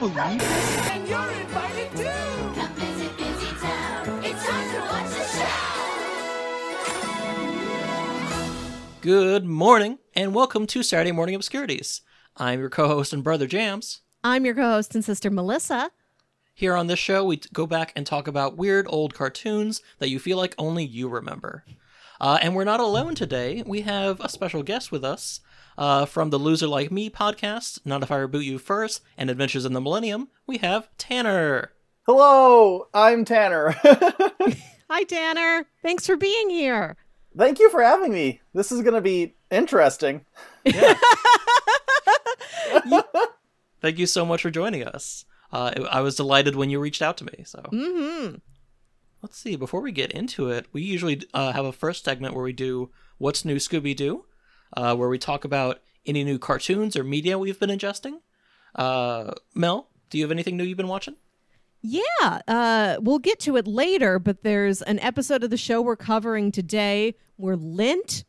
believe it? And you're invited too! Come visit Busy Town. It's time to watch the show. Good morning, and welcome to Saturday Morning Obscurities. I'm your co host and brother Jams. I'm your co host and sister Melissa. Here on this show, we t- go back and talk about weird old cartoons that you feel like only you remember. Uh, and we're not alone today. We have a special guest with us uh, from the Loser Like Me podcast, Not If I Reboot You First, and Adventures in the Millennium. We have Tanner. Hello, I'm Tanner. Hi, Tanner. Thanks for being here. Thank you for having me. This is going to be interesting. Thank you so much for joining us. Uh, I was delighted when you reached out to me. So Mm-hmm. let's see. Before we get into it, we usually uh, have a first segment where we do "What's New Scooby Doo," uh, where we talk about any new cartoons or media we've been ingesting. Uh, Mel, do you have anything new you've been watching? Yeah, uh, we'll get to it later, but there's an episode of the show we're covering today where Lint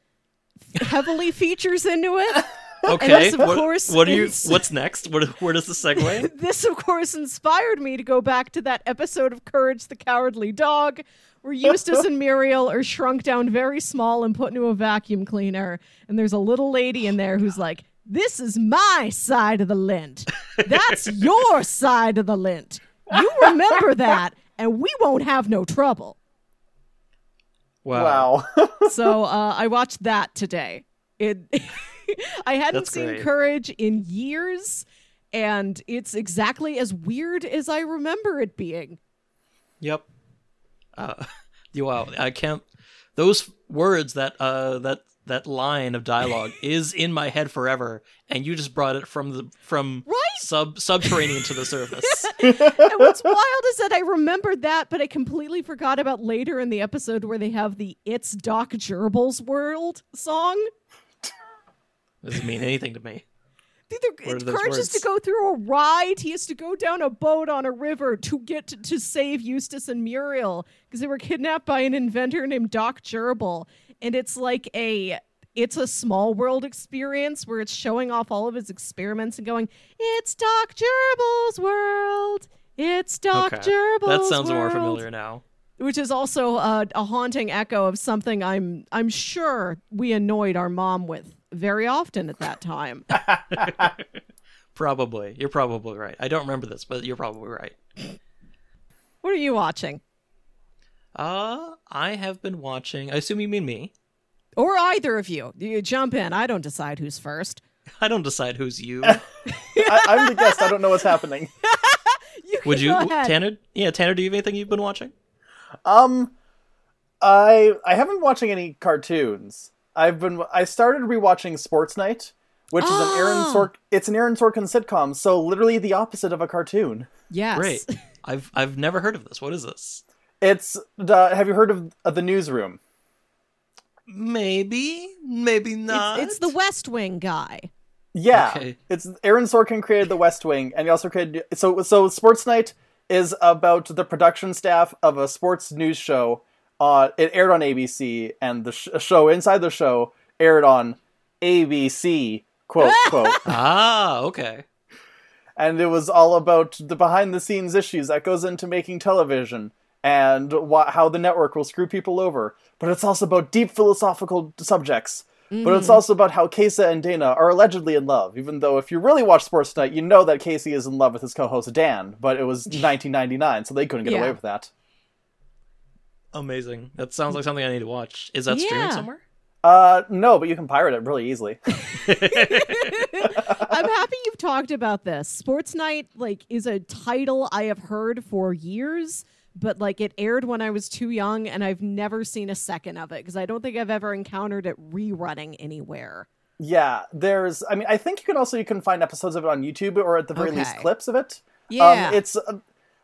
heavily features into it. Okay, this, of what, course, what are you? What's next? What, where does the segue? This, of course, inspired me to go back to that episode of Courage the Cowardly Dog, where Eustace and Muriel are shrunk down very small and put into a vacuum cleaner. And there's a little lady in there who's like, This is my side of the lint. That's your side of the lint. You remember that, and we won't have no trouble. Wow. So uh, I watched that today. It, I hadn't That's seen great. Courage in years, and it's exactly as weird as I remember it being. Yep. Uh, you- wow, I can't. Those words that uh that that line of dialogue is in my head forever, and you just brought it from the from Right? sub subterranean to the surface. and what's wild is that I remembered that, but I completely forgot about later in the episode where they have the "It's Doc Gerbil's World" song. Doesn't mean anything to me. Courage has to go through a ride. He has to go down a boat on a river to get to, to save Eustace and Muriel because they were kidnapped by an inventor named Doc Gerbil. And it's like a it's a small world experience where it's showing off all of his experiments and going, "It's Doc Gerbil's world. It's Doc Okay. Gerbil's That sounds more familiar now. Which is also a, a haunting echo of something I'm I'm sure we annoyed our mom with very often at that time. Probably. You're probably right. I don't remember this, but you're probably right. what are you watching? Uh, I have been watching. I assume you mean me. Or either of you. You jump in. I don't decide who's first. I don't decide who's you. I, I'm the guest. I don't know what's happening. You Would you, ahead. Tanner? Yeah, Tanner. Do you have anything you've been watching? Um, I I haven't been watching any cartoons. I've been I started rewatching Sports Night, which is an Aaron Oh. Sork. It's an Aaron Sorkin sitcom, so literally the opposite of a cartoon. Yes. Great. I've I've never heard of this. What is this? It's the. Have you heard of, of the Newsroom? Maybe, maybe not. It's, it's the West Wing guy. Yeah, Okay. it's Aaron Sorkin created The West Wing, and he also created so so. Sports Night is about the production staff of a sports news show. Uh, it aired on ABC, and the sh- show inside the show aired on ABC. Quote quote, ah okay. and it was all about the behind the scenes issues that goes into making television and wha how the network will screw people over. But it's also about deep philosophical subjects. But it's also about how Casey and Dana are allegedly in love, even though if you really watch Sports Night, you know that Casey is in love with his co-host Dan, but it was 1999, so they couldn't get Yeah. away with that. Amazing. That sounds like something I need to watch. Is that streaming somewhere? Uh, no, but you can pirate it really easily. I'm happy you've talked about this. Sports Night like is a title I have heard for years, but like it aired when I was too young and I've never seen a second of it because I don't think I've ever encountered it rerunning anywhere. yeah, there's. I mean, I think you can also you can find episodes of it on YouTube or at the very least clips of it. Yeah. Um, it's uh,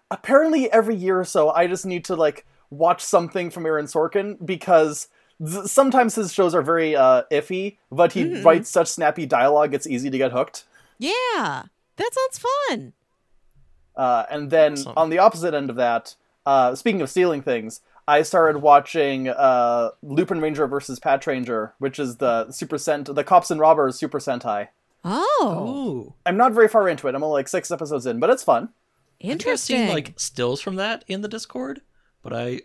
apparently every year or so I just need to like watch something from Aaron Sorkin because th- sometimes his shows are very uh, iffy, but he Mm-hmm. writes such snappy dialogue it's easy to get hooked. yeah. That sounds fun. Uh, and then Awesome. on the opposite end of that, uh, speaking of stealing things, I started watching uh, Lupinranger versus Patranger, which is the Super Sent the Cops and Robbers Super Sentai. Oh, Ooh. I'm not very far into it. I'm only like six episodes in, but it's fun. I think I've interesting. seen like stills from that in the Discord, but I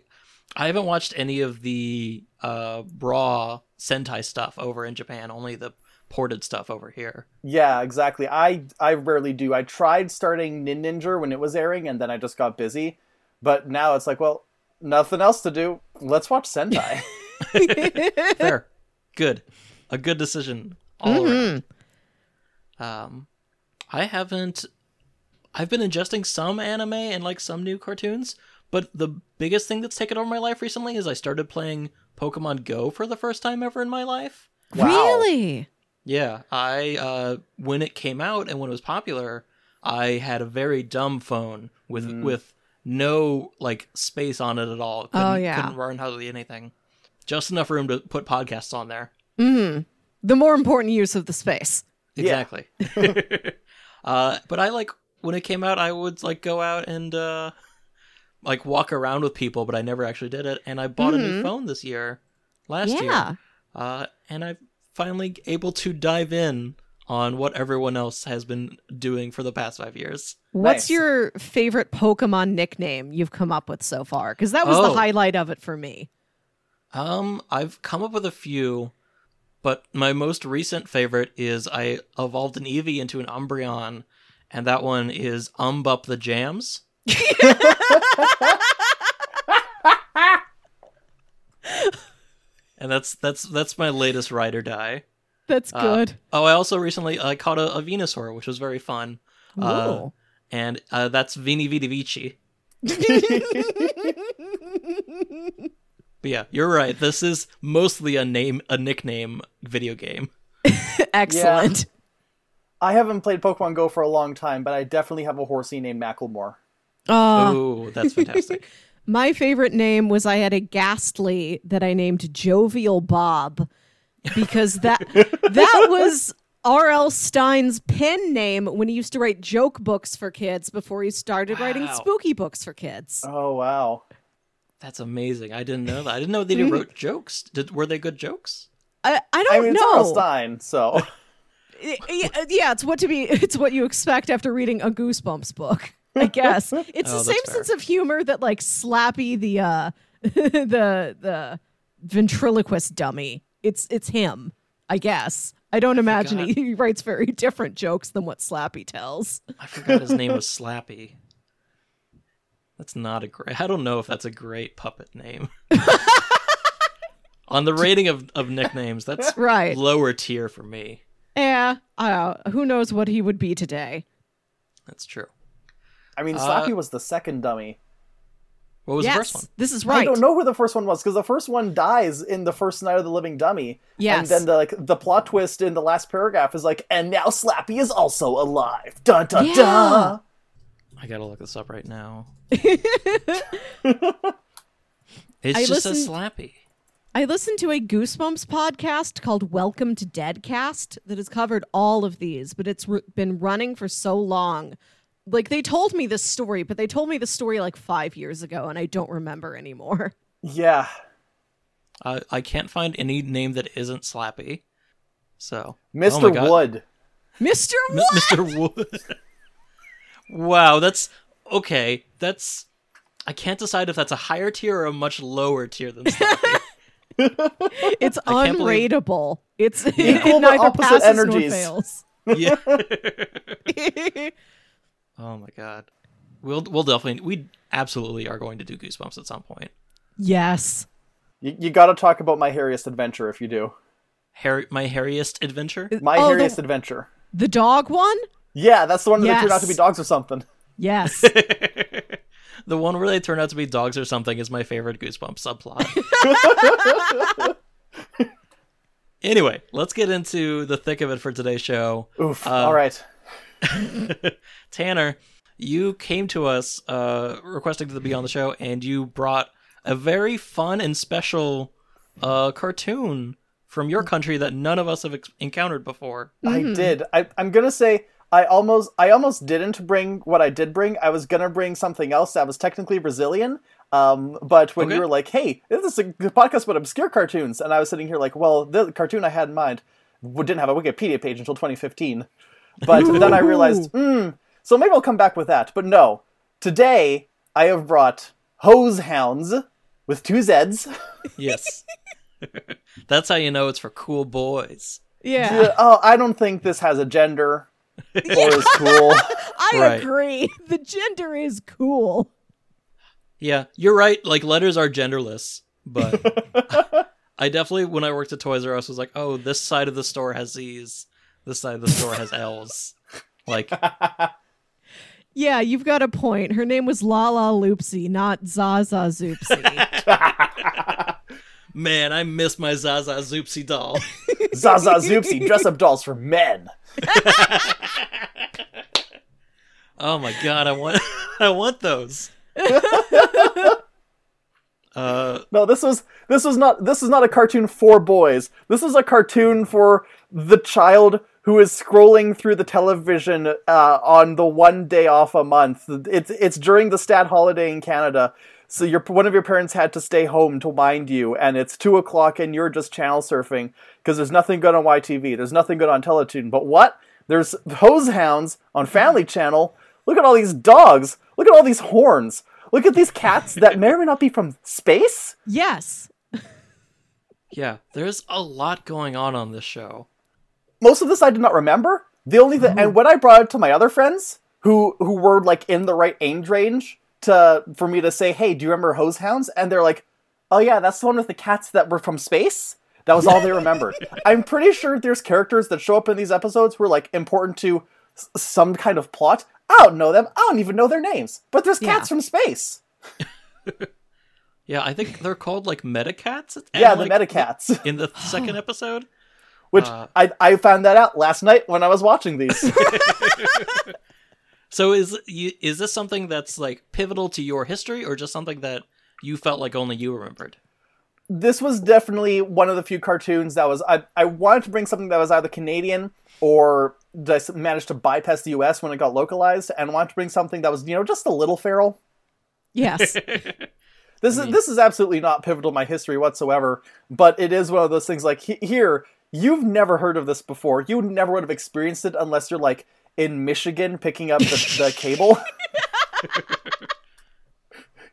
I haven't watched any of the uh raw Sentai stuff over in Japan, only the ported stuff over here. Yeah, exactly. I I rarely do. I tried starting Ninninger when it was airing, and then I just got busy. But now it's like, well, nothing else to do. Let's watch Sentai. Fair. Good. A good decision all around. Um I haven't I've been ingesting some anime and like some new cartoons, but the biggest thing that's taken over my life recently is I started playing Pokemon Go for the first time ever in my life. Wow. Really? Yeah, I uh when it came out and when it was popular, I had a very dumb phone with with no like space on it at all. Couldn't, Oh, yeah. couldn't run hardly anything. Just enough room to put podcasts on there. Mm. The more important use of the space. Yeah. Exactly. uh, but I like when it came out, I would like go out and uh, like walk around with people, but I never actually did it. And I bought a new phone this year, last Yeah. year, uh, and I'm finally able to dive in on what everyone else has been doing for the past five years. What's Nice. your favorite Pokemon nickname you've come up with so far? Because that was the Oh. highlight of it for me. Um, I've come up with a few, but my most recent favorite is I evolved an Eevee into an Umbreon, and that one is Umbup the Jams. and that's that's that's my latest ride or die. That's Uh, good. Oh, I also recently I caught a, a Venusaur, which was very fun. Uh, and uh, that's Vini Vidi Vici. But yeah, you're right. This is mostly a name, a nickname video game. Excellent. I haven't played Pokemon Go for a long time, but I definitely have a horsey named Macklemore. Oh, that's fantastic. my favorite name was I had a Gastly that I named Jovial Bob because that that was R.L. Stine's pen name when he used to write joke books for kids before he started writing spooky books for kids. Oh wow. That's amazing. I didn't know that. I didn't know that he mm. wrote jokes. Did were they good jokes? I, I don't I mean, it's know. R.L. Stine, so Y- y- yeah, it's what to be. It's what you expect after reading a Goosebumps book. I guess it's Oh, the same fair. sense of humor that like Slappy the uh the the ventriloquist dummy. It's it's him. I guess. I don't imagine he, he writes very different jokes than what Slappy tells. I forgot his name was Slappy. That's not a great. I don't know if that's a great puppet name. On the rating of, of nicknames, that's Right. lower tier for me. Yeah. Uh, who knows what he would be today? That's true. I mean, Uh, Slappy was the second dummy. What was yes, the first one? this is right. I don't know who the first one was because the first one dies in the first Night of the Living Dummy. Yes. And then the like the plot twist in the last paragraph is like, and now Slappy is also alive. Dun dun Yeah. dun. I gotta look this up right now. I It's just listened- a Slappy. I listened to a Goosebumps podcast called Welcome to Deadcast that has covered all of these, but it's r- been running for so long. Like they told me this story, but they told me the story like five years ago, and I don't remember anymore. Yeah. Uh, I can't find any name that isn't Slappy. So, Mr. Oh my God. Wood. Mister M- Wood. Mr. Wood. wow, that's okay. That's I can't decide if that's a higher tier or a much lower tier than Slappy. It's I can't believe- It's Equal it but neither opposite passes energies. nor fails. yeah. Oh my god. We'll we'll definitely we absolutely are going to do Goosebumps at some point. yes. You, you got to talk about my hairiest adventure if you do. Harry, my hairiest adventure. My Oh, the- hairiest adventure. The dog one? Yeah, that's the one that turned out to be dogs or something. Yes. The one where they turn out to be dogs or something is my favorite Goosebumps subplot. anyway, let's get into the thick of it for today's show. Oof. Uh, All right. Tanner, you came to us uh, requesting to be on the show, and you brought a very fun and special uh, cartoon from your country that none of us have ex- encountered before. I did. I, I'm gonna say I almost I almost didn't bring what I did bring. I was gonna bring something else that was technically Brazilian. Um, but when Okay. you were like, "Hey, this is a podcast about obscure cartoons," and I was sitting here like, "Well, the cartoon I had in mind, didn't have a Wikipedia page until 2015. But then I realized, hmm, so maybe I'll come back with that. But no, today I have brought Hoze Houndz with two Z's. Yes. That's how you know it's for cool boys. Yeah. Yeah, oh, I don't think this has a gender or is cool. I Right. agree. The gender is cool. Yeah, you're right. Like letters are genderless, but I definitely, when I worked at Toys R Us, was like, oh, this side of the store has Z's, this side of the store has L's. Like, Yeah, you've got a point. Her name was Lalaloopsy, not Zaza Zoopsy. man, I miss my Zaza Zoopsy doll. Zaza Zoopsy, dress up dolls for men. Oh my god, I want, I want those. uh, No, this was this was not this is not a cartoon for boys. This is a cartoon for the child who is scrolling through the television uh, on the one day off a month. It's it's during the stat holiday in Canada. So your one of your parents had to stay home to mind you, and it's two o'clock, and you're just channel surfing because there's nothing good on YTV. There's nothing good on Teletoon. But what? There's hoze houndz on Family Channel. Look at all these dogs. Look at all these horns. Look at these cats that may or may not be from space. yes. yeah, there's a lot going on on this show. Most of this I did not remember. The only thing, and hmm. when I brought it to my other friends who who were like in the right age range to for me to say, "Hey, do you remember Hoze Houndz?" and they're like, "Oh yeah, that's the one with the cats that were from space." That was all they remembered. I'm pretty sure there's characters that show up in these episodes who are like important to s- some kind of plot. I don't know them. I don't even know their names. But there's cats Yeah. from space. Yeah, I think they're called like Metacats. and, yeah, the like, Metacats. in the second episode. Which Uh, I I found that out last night when I was watching these. So is you, is this something that's like pivotal to your history, or just something that you felt like only you remembered? this was definitely one of the few cartoons that was I, I wanted to bring something that was either Canadian or just managed to bypass the US when it got localized and wanted to bring something that was, you know, just a little feral. Yes. This is this is absolutely not pivotal to my history whatsoever, but it is one of those things like he- here, you've never heard of this before. You never would have experienced it unless you're like in Michigan picking up the, the cable.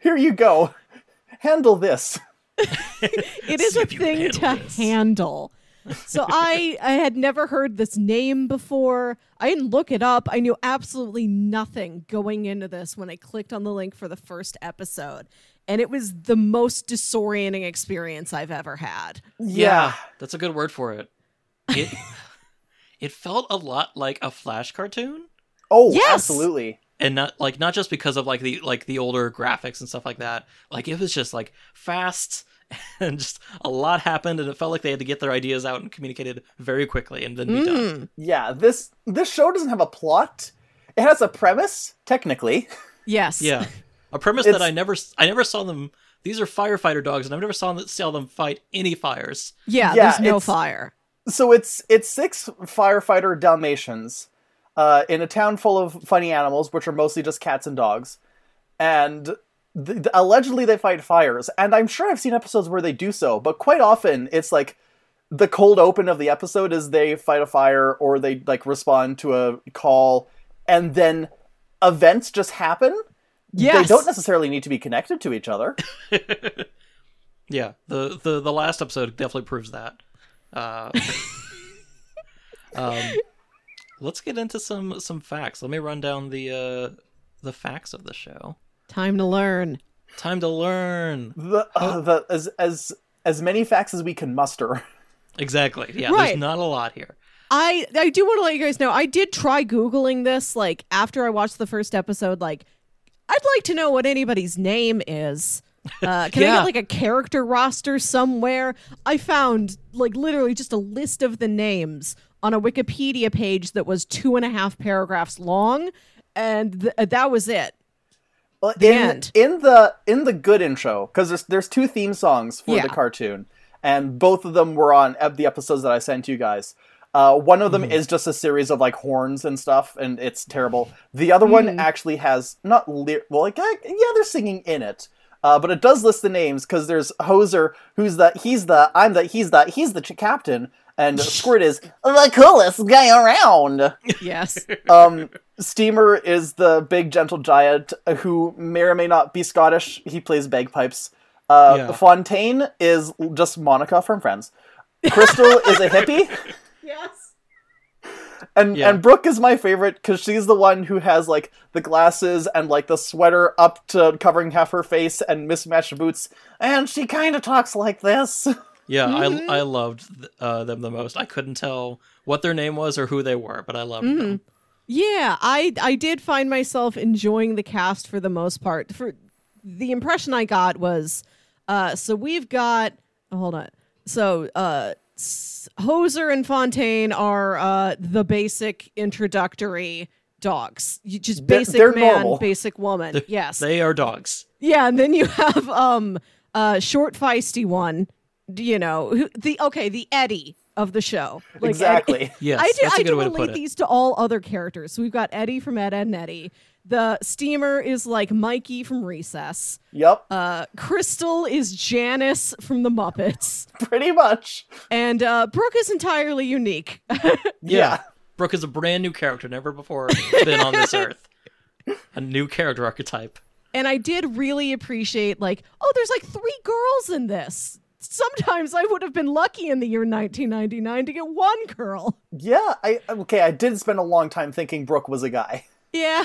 here you go. Handle this. it is a thing handle to this. handle. So I I had never heard this name before. I didn't look it up. I knew absolutely nothing going into this when I clicked on the link for the first episode. And it was the most disorienting experience I've ever had. Yeah. that's a good word for it. It it felt a lot like a Flash cartoon, Oh, Yes! absolutely. and not like not just because of like the like the older graphics and stuff like that. Like it was just like fast and just a lot happened, and it felt like they had to get their ideas out and communicated very quickly, and then be done. Mm. Yeah, this this show doesn't have a plot. It has a premise, technically. Yes. Yeah, a premise It's- that I never I never saw them. These are firefighter dogs, and I've never saw them, saw them fight any fires. Yeah, Yeah, there's no fire. So it's it's six firefighter Dalmatians uh, in a town full of funny animals, which are mostly just cats and dogs, and th- th- allegedly they fight fires. And I'm sure I've seen episodes where they do so, but quite often it's like the cold open of the episode is they fight a fire or they like respond to a call, and then events just happen. Yes. They don't necessarily need to be connected to each other. Yeah, the the the last episode definitely proves that. Uh, um, let's get into some some facts. Let me run down the uh, the facts of the show. Time to learn. Time to learn. The, uh, the as as as many facts as we can muster. Exactly. Yeah, Right. there's not a lot here. I I do want to let you guys know I did try googling this like after I watched the first episode like I'd like to know what anybody's name is. Uh, can I Yeah. get like a character roster somewhere? I found like literally just a list of the names on a Wikipedia page that was two and a half paragraphs long, and th- that was it. Well, The in, end. in the in the good intro, because there's there's two theme songs for Yeah. the cartoon, and both of them were on the episodes that I sent you guys. Uh, one of them Mm-hmm. is just a series of like horns and stuff, and it's terrible. The other one Mm. actually has not ly- well, like yeah, they're singing in it, uh, but it does list the names because there's Hoser, who's the he's the I'm the he's the he's the ch- captain, and Squirt is the coolest guy around. Yes. Um, Steamer is the big gentle giant who may or may not be Scottish. He plays bagpipes. Uh, Yeah. Fontaine is just Monica from Friends. Crystal is a hippie. yes. And Yeah. and Brooke is my favorite because she's the one who has like the glasses and like the sweater up to covering half her face and mismatched boots, and she kind of talks like this. Yeah, Mm-hmm. I I loved th- uh, them the most. I couldn't tell what their name was or who they were, but I loved Mm-hmm. them. Yeah, I I did find myself enjoying the cast for the most part. For the impression I got was, uh, so we've got oh, hold on. So uh, S- Hoser and Fontaine are uh the basic introductory dogs. You just They're- basic they're man, normal. basic woman. yes. They are dogs. Yeah, and then you have um uh short feisty one, you know, who, the okay, the Eddy of the show. Like Eddy- exactly. Yes, I do that's a I do way to relate put it. these to all other characters. So we've got Eddy from Ed, Edd n Eddy. The steamer is like Mikey from Recess. Yep. Uh Crystal is Janice from the Muppets. Pretty much. And uh Brooke is entirely unique. Yeah. Brooke is a brand new character, never before been on this earth. A new character archetype. and I did really appreciate like, oh, there's like three girls in this. Sometimes I would have been lucky in the year 1999 to get one girl. Yeah. I okay. I did spend a long time thinking Brooke was a guy. Yeah.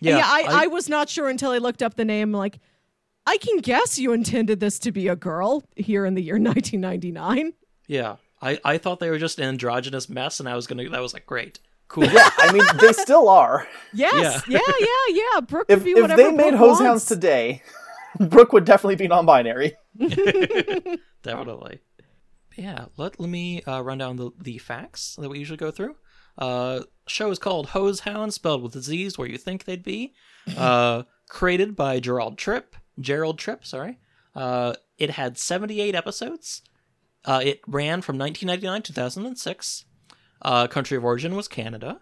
Yeah, I, I, was not sure until I looked up the name. Like, I can guess you intended this to be a girl here in the year 1999. yeah. I, I thought they were just an androgynous mess, and I was gonna. That was like great, cool. Yeah. I mean, they still are. Yes, yeah, yeah, yeah. Brooke If if whatever they made Brooke hoze houndz today, Brooke would definitely be non-binary. Definitely. Yeah, let, let me uh, run down the, the facts that we usually go through. Uh, show is called Hoze Hound, spelled with a Z, where you think they'd be. Uh, created by Gerald Tripp. Gerald Tripp, sorry. Uh, it had 78 episodes. Uh, it ran from 1999 to 2006. Uh, country of origin was Canada.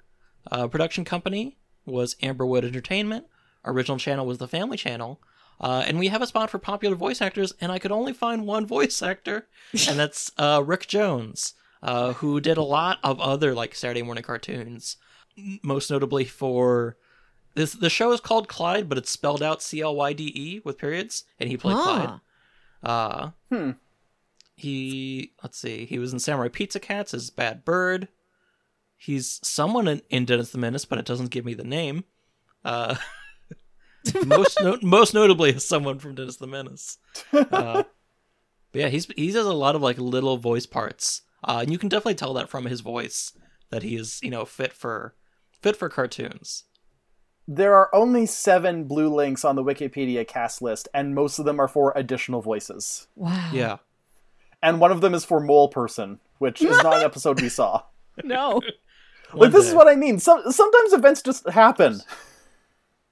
Uh, production company was Amberwood Entertainment. Original channel was the Family Channel. Uh, and we have a spot for popular voice actors, and I could only find one voice actor, and that's uh, Rick Jones, uh, who did a lot of other like Saturday morning cartoons, most notably for this. The show is called Clyde, but it's spelled out C L Y D E with periods, and he played Clyde. Ah. Uh, Hmm. He let's see, he was in Samurai Pizza Cats as Bad Bird. He's someone in, in Dennis the Menace, but it doesn't give me the name. Uh, most no- most notably as someone from Dennis the Menace. Uh, but yeah, he's he does a lot of like little voice parts, uh, and you can definitely tell that from his voice that he is you know fit for fit for cartoons. There are only seven blue links on the Wikipedia cast list, and most of them are for additional voices. Wow. Yeah, And one of them is for Mole Person, which is not an episode we saw. No. Like this is what I mean. Some sometimes events just happen.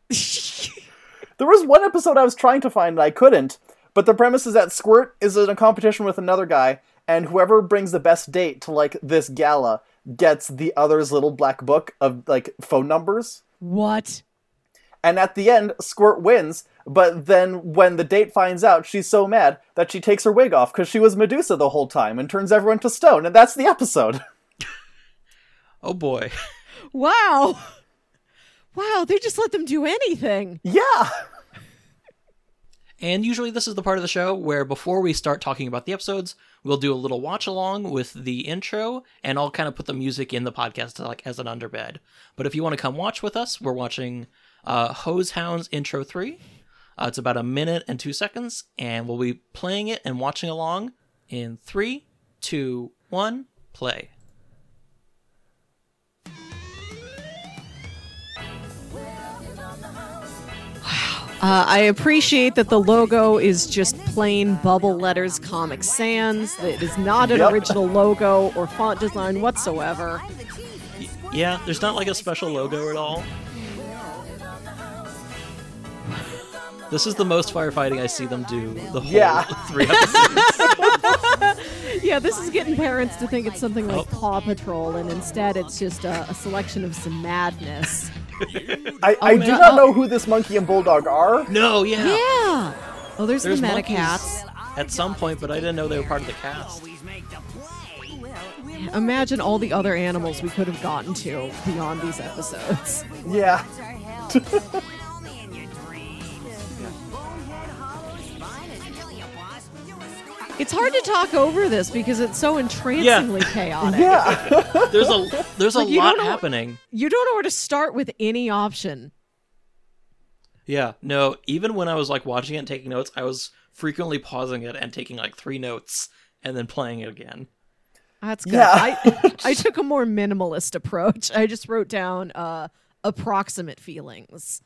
There was one episode I was trying to find and I couldn't, but the premise is that Squirt is in a competition with another guy, and whoever brings the best date to like this gala gets the other's little black book of like phone numbers. what? And at the end, Squirt wins, but then when the date finds out, she's so mad that she takes her wig off because she was Medusa the whole time and turns everyone to stone, and that's the episode. oh boy, Wow. Wow, they just let them do anything. yeah! And usually, this is the part of the show where before we start talking about the episodes, we'll do a little watch along with the intro, and I'll kind of put the music in the podcast like as an underbed. But if you want to come watch with us, we're watching uh, Hoze Houndz Intro 3. Uh, it's about a minute and two seconds, and we'll be playing it and watching along in three, two, one, play. Uh, I appreciate that the logo is just plain bubble letters Comic Sans. It is not an Yep. original logo or font design whatsoever. Yeah, there's not like a special logo at all. This is the most firefighting I see them do the whole Yeah. three episodes. Yeah, this is getting parents to think it's something like Oh. Paw Patrol, and instead it's just a, a selection of some madness. I, I oh, do not know oh. who this monkey and bulldog are. No, yeah. Yeah. Oh, there's, There's the monkeys Metacats. at some point, but I didn't know they were part of the cast. Imagine all the other animals we could have gotten to beyond these episodes. Yeah. It's hard to talk over this because it's so entrancingly chaotic. Yeah. There's a there's a Like, you lot don't know- happening. You don't know where to start with any option. Yeah, no, even when I was like watching it and taking notes, I was frequently pausing it and taking like three notes and then playing it again. That's good. Yeah. I, I took a more minimalist approach. I just wrote down uh, approximate feelings.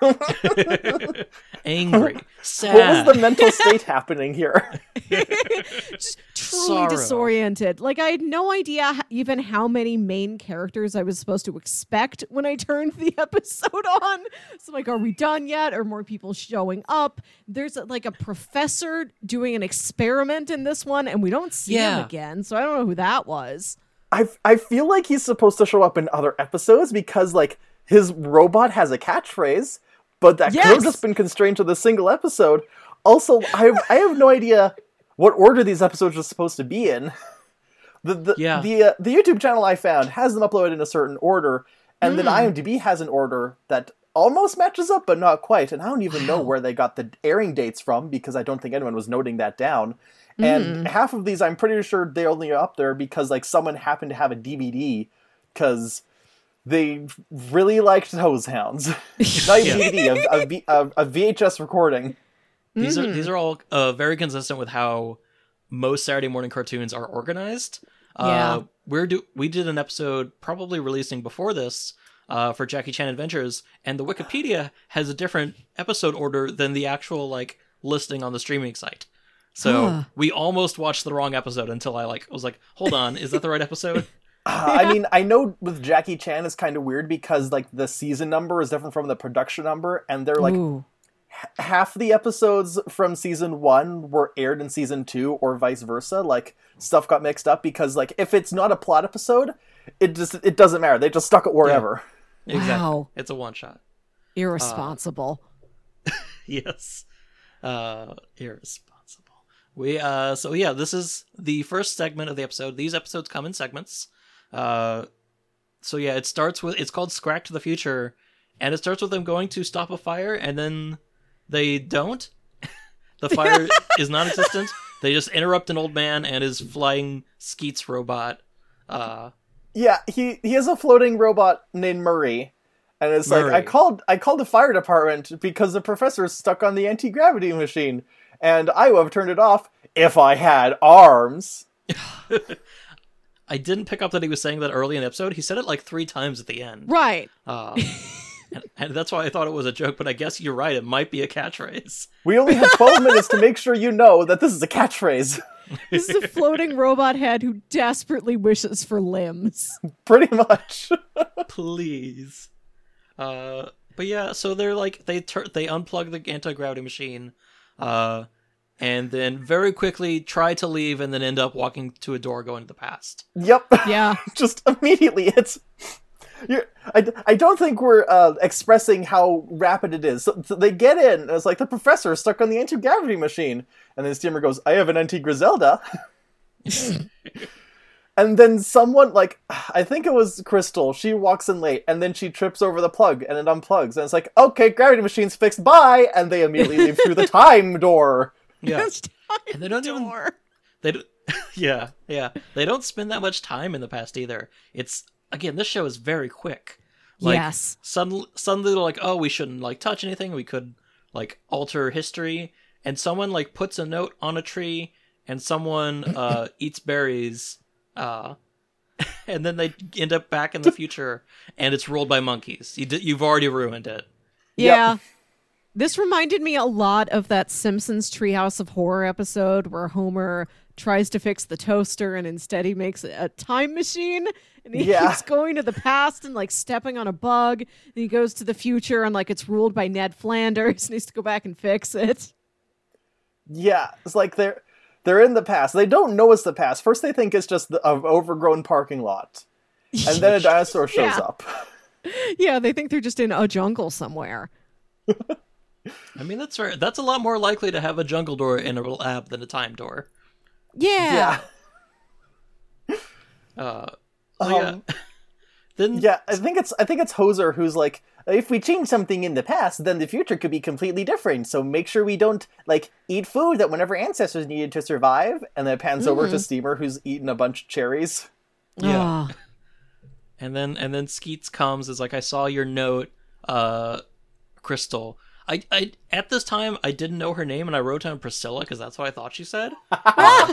Angry, Sad. what was the mental state happening here? Just truly Sorrow. disoriented. Like I had no idea even how many main characters I was supposed to expect when I turned the episode on. So like, are we done yet? Are more people showing up? There's uh, like a professor doing an experiment in this one, and we don't see him again. So I don't know who that was. I I feel like he's supposed to show up in other episodes because like his robot has a catchphrase, but that could Yes! have just been constrained to the single episode. Also, I have, I have no idea what order these episodes are supposed to be in. The the Yeah. the, uh, the YouTube channel I found has them uploaded in a certain order, and then IMDb has an order that almost matches up but not quite. And I don't even know where they got the airing dates from because I don't think anyone was noting that down. And half of these, I'm pretty sure they only are up there because like someone happened to have a DVD because they really liked Hoze Houndz. Not even DVD, a, a, V- a, a VHS recording. These are these are all uh, very consistent with how most Saturday morning cartoons are organized. Yeah. Uh, we're do we did an episode probably releasing before this uh, for Jackie Chan Adventures, and the Wikipedia has a different episode order than the actual like listing on the streaming site. So we almost watched the wrong episode until I like was like, hold on, is that the right episode? Uh, I mean, I know with Jackie Chan it's kind of weird because like the season number is different from the production number, and they're like Ooh. half the episodes from season one were aired in season two, or vice versa. Like stuff got mixed up because like if it's not a plot episode, it just it doesn't matter. They just stuck it wherever. exactly, Wow. it's a one shot. Irresponsible. yes uh irresponsible we uh so yeah this is the first segment of the episode these episodes come in segments uh so yeah it starts with it's called scrack to the future and it starts with them going to stop a fire and then they don't. The fire is non-existent. They just interrupt an old man and his flying skeets robot uh Yeah, he he has a floating robot named Murray, and it's like I called I called the fire department because the professor is stuck on the anti gravity machine, and I would have turned it off if I had arms. i didn't pick up that he was saying that early in the episode he said it like three times at the end right. Uh, and, and that's why I thought it was a joke, but I guess you're right. It might be a catchphrase. We only have twelve minutes to make sure you know that this is a catchphrase. This is a floating robot head who desperately wishes for limbs. Pretty much. Please. Uh, but yeah, so they're like they tur- they unplug the anti gravity machine, uh, and then very quickly try to leave, and then end up walking to a door going to the past. yep. Yeah. Just immediately, it's. You're, I, I don't think we're uh, expressing how rapid it is. So, so they get in, and it's like the professor is stuck on the anti gravity machine, and then Steamer goes, "I have an anti Griselda." and then someone like I think it was Crystal. She walks in late, and then she trips over the plug, and it unplugs, and it's like, "Okay, gravity machine's fixed. Bye!" And they immediately leave through the time door. Yeah, and they don't even door. they d- yeah yeah they don't spend that much time in the past either. It's again this show is very quick. Like, yes. suddenly suddenly they're like oh we shouldn't like touch anything we could like alter history and someone like puts a note on a tree and someone uh eats berries uh and then they end up back in the future and it's ruled by monkeys you d- you've already ruined it Yeah. This reminded me a lot of that Simpsons Treehouse of Horror episode where Homer tries to fix the toaster and instead he makes a time machine and he Yeah. keeps going to the past and like stepping on a bug. And he goes to the future and like it's ruled by Ned Flanders and he has to go back and fix it. Yeah, it's like they're they're in the past. They don't know it's the past. First, they think it's just the, an overgrown parking lot, and then a dinosaur shows Yeah. up. Yeah, they think they're just in a jungle somewhere. i mean that's right that's a lot more likely to have a jungle door in a lab than a time door Yeah. Yeah. Uh, so yeah. Um, then Yeah, I think it's I think it's Hoser who's like, if we change something in the past, then the future could be completely different. So make sure we don't like eat food that whenever ancestors needed to survive. And then it pans over to Steamer who's eating a bunch of cherries. Yeah. Ah. and then and then Skeets comes is like I saw your note, uh, Crystal. I, I at this time I didn't know her name and I wrote down Priscilla because that's what I thought she said. Uh,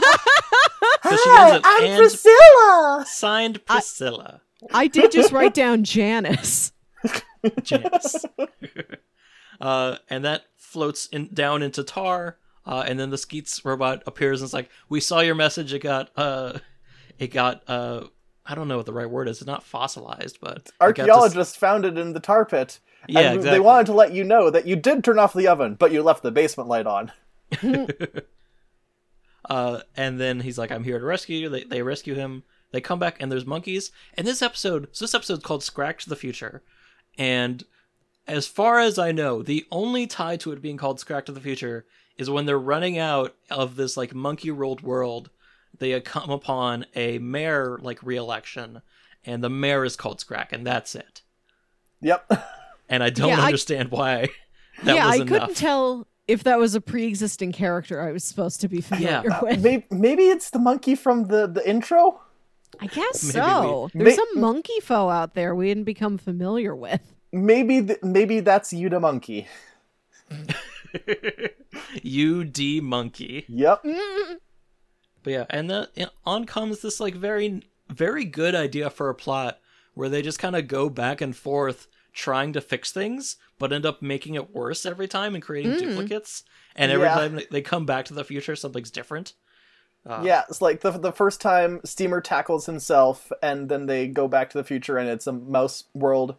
'cause she I'm "And Priscilla. signed Priscilla. I did just write down Janice. Janice. uh, and that floats in, down into Tar, uh, and then the Skeets robot appears and it's like, "We saw your message. It got, uh, it got, uh, I don't know what the right word is. It's not fossilized, but it got to s- Archaeologists found it in the tar pit. Yeah, and exactly. they wanted to let you know that you did turn off the oven, but you left the basement light on. Uh, and then he's like, "I'm here to rescue you." They they rescue him. They come back and there's monkeys. And this episode, so this episode's called "Scratch the Future," and as far as I know, the only tie to it being called "Scratch to the Future" is when they're running out of this like monkey rolled world. They come upon a mayor like re-election, and the mayor is called Scrack, and that's it. Yep. And I don't Yeah, I- understand why that yeah, was I enough. couldn't tell if that was a pre-existing character I was supposed to be familiar Yeah. with. maybe, maybe it's the monkey from the, the intro? I guess Maybe so. we- There's May- some monkey foe out there we didn't become familiar with. Maybe th- maybe that's Yuta Monkey. UD monkey. Yep. But yeah, and then and on comes this like very very good idea for a plot where they just kind of go back and forth trying to fix things, but end up making it worse every time and creating duplicates. And every Yeah. time they come back to the future, something's different. Uh, Yeah, it's like the the first time Steamer tackles himself, and then they go back to the future, and it's a mouse world.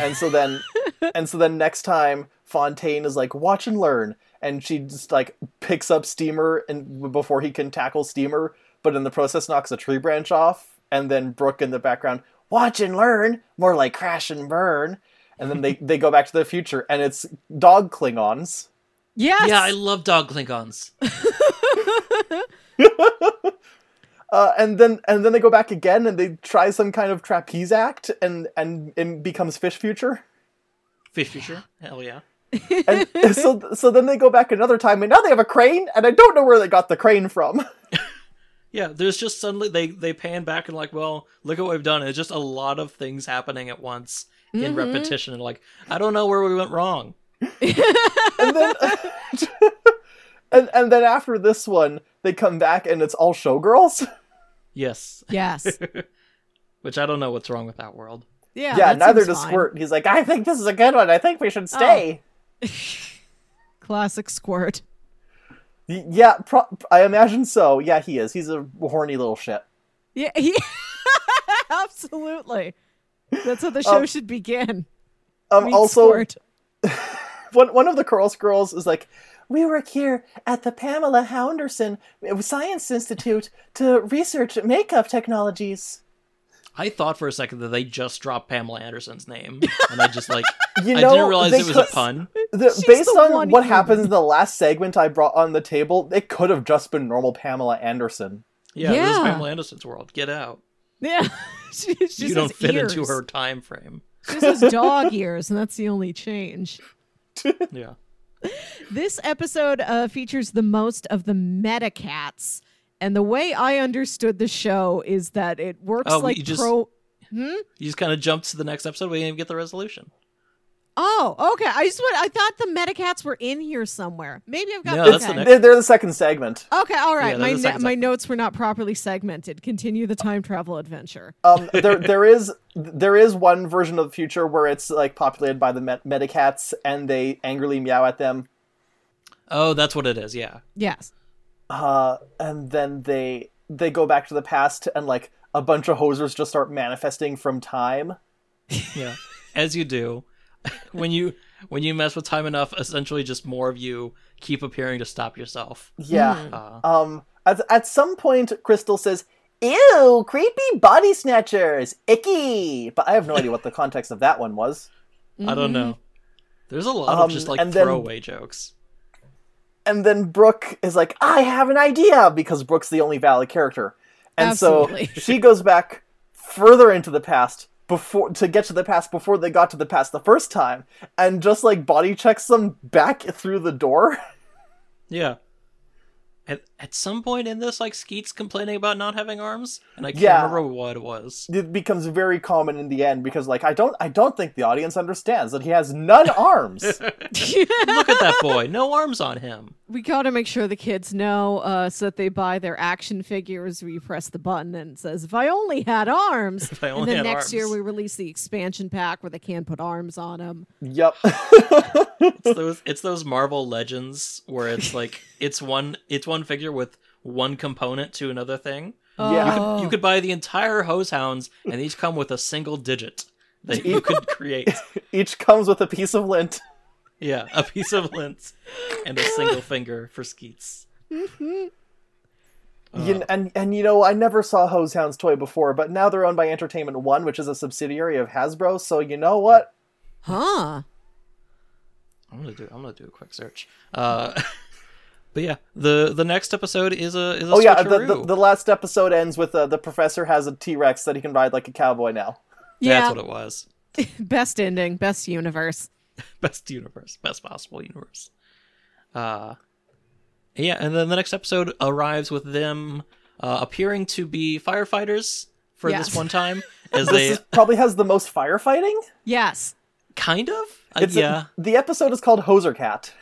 And so then, and so then next time Fontaine is like, "Watch and learn," and she just like picks up Steamer and before he can tackle Steamer, but in the process knocks a tree branch off, and then Brooke in the background, "Watch and learn," more like crash and burn. And then they they go back to the future, and it's dog Klingons. Yes. Yeah, I love dog Klingons. Uh, and then and then they go back again and they try some kind of trapeze act and and it becomes fish future. Fish future. Hell yeah. And so so then they go back another time and now they have a crane and I don't know where they got the crane from. Yeah, there's just suddenly they they pan back and like, well, look at what we've done. It's just a lot of things happening at once in mm-hmm. repetition and like, I don't know where we went wrong. and then and and then after this one they come back and it's all showgirls. Yes. Yes. Which I don't know what's wrong with that world. Yeah. yeah, that neither does fine. Squirt. He's like, I think this is a good one. I think we should stay. Oh. Classic Squirt. Yeah, pro- I imagine so. Yeah, he is. He's a horny little shit. Yeah. yeah. Absolutely. That's how the show should begin. Um, Meet also, one one of the Curls girls is like, we work here at the Pamela Hounderson Science Institute to research makeup technologies. I thought for a second that they just dropped Pamela Anderson's name, and I just like You I know, didn't realize they it was a could- pun. The, based the on what human. happens in the last segment I brought on the table, it could have just been normal Pamela Anderson. Yeah, this is Pamela Anderson's world. Get out. Yeah. she, she just you don't fit ears. into her time frame. She just has dog ears, and that's the only change. Yeah. This episode uh, features the most of the Metacats. And the way I understood the show is that it works Oh, like you just- pro. You just kind of jumped to the next episode. We didn't even get the resolution. Oh, okay. I just went, I thought the Metacats were in here somewhere. Maybe I've got No, okay. that's the next- They're, they're the second segment. Okay, all right. Yeah, my the ne- my notes were not properly segmented. Continue the time travel adventure. Um, there there is there is one version of the future where it's like populated by the Met- Metacats and they angrily meow at them. Oh, that's what it is. Yeah. Yes. Uh, and then they they go back to the past and like a bunch of hosers just start manifesting from time. Yeah. As you do. when you when you mess with time enough, essentially just more of you keep appearing to stop yourself. Yeah. Uh, Um. At at some point, Crystal says, "Ew, creepy body snatchers, icky." But I have no idea what the context of that one was. I don't know. There's a lot Um, of just like and then- throwaway jokes. And then Brooke is like, "I have an idea," because Brooke's the only valid character. And Absolutely. so she goes back further into the past before to get to the past before they got to the past the first time and just like body checks them back through the door. Yeah. At, at some point in this, like Skeet's complaining about not having arms, and I can't Yeah. remember what it was. It becomes very common in the end because like I don't I don't think the audience understands that he has none arms. Look at that boy, no arms on him. we got to make sure the kids know uh, so that they buy their action figures where you press the button and it says, if I only had arms. If I and only then had next year we release the expansion pack where they can put arms on them. yep. It's those it's those Marvel Legends where it's like it's one it's one figure with one component to another thing. Yeah. Oh. You could buy the entire hoze houndz, and each come with a single digit that you could create. Each comes with a piece of lint. Yeah, a piece of lint and a single finger for Skeets. You- and and you know I never saw Hoze Hound's toy before, but now they're owned by Entertainment One, which is a subsidiary of Hasbro. So you know what? Huh. I'm gonna do. I'm gonna do a quick search. Uh, but yeah, the the next episode is a is a Oh yeah, the, the, the last episode ends with uh, the professor has a T Rex that he can ride like a cowboy now. Yeah. That's what it was. Best ending, best universe. Best universe, best possible universe. Uh, yeah, and then the next episode arrives with them uh, appearing to be firefighters for Yes. this one time, as This they is, probably has the most firefighting. Yes. kind of. Uh, It's a- yeah, the episode is called Hoser Cat.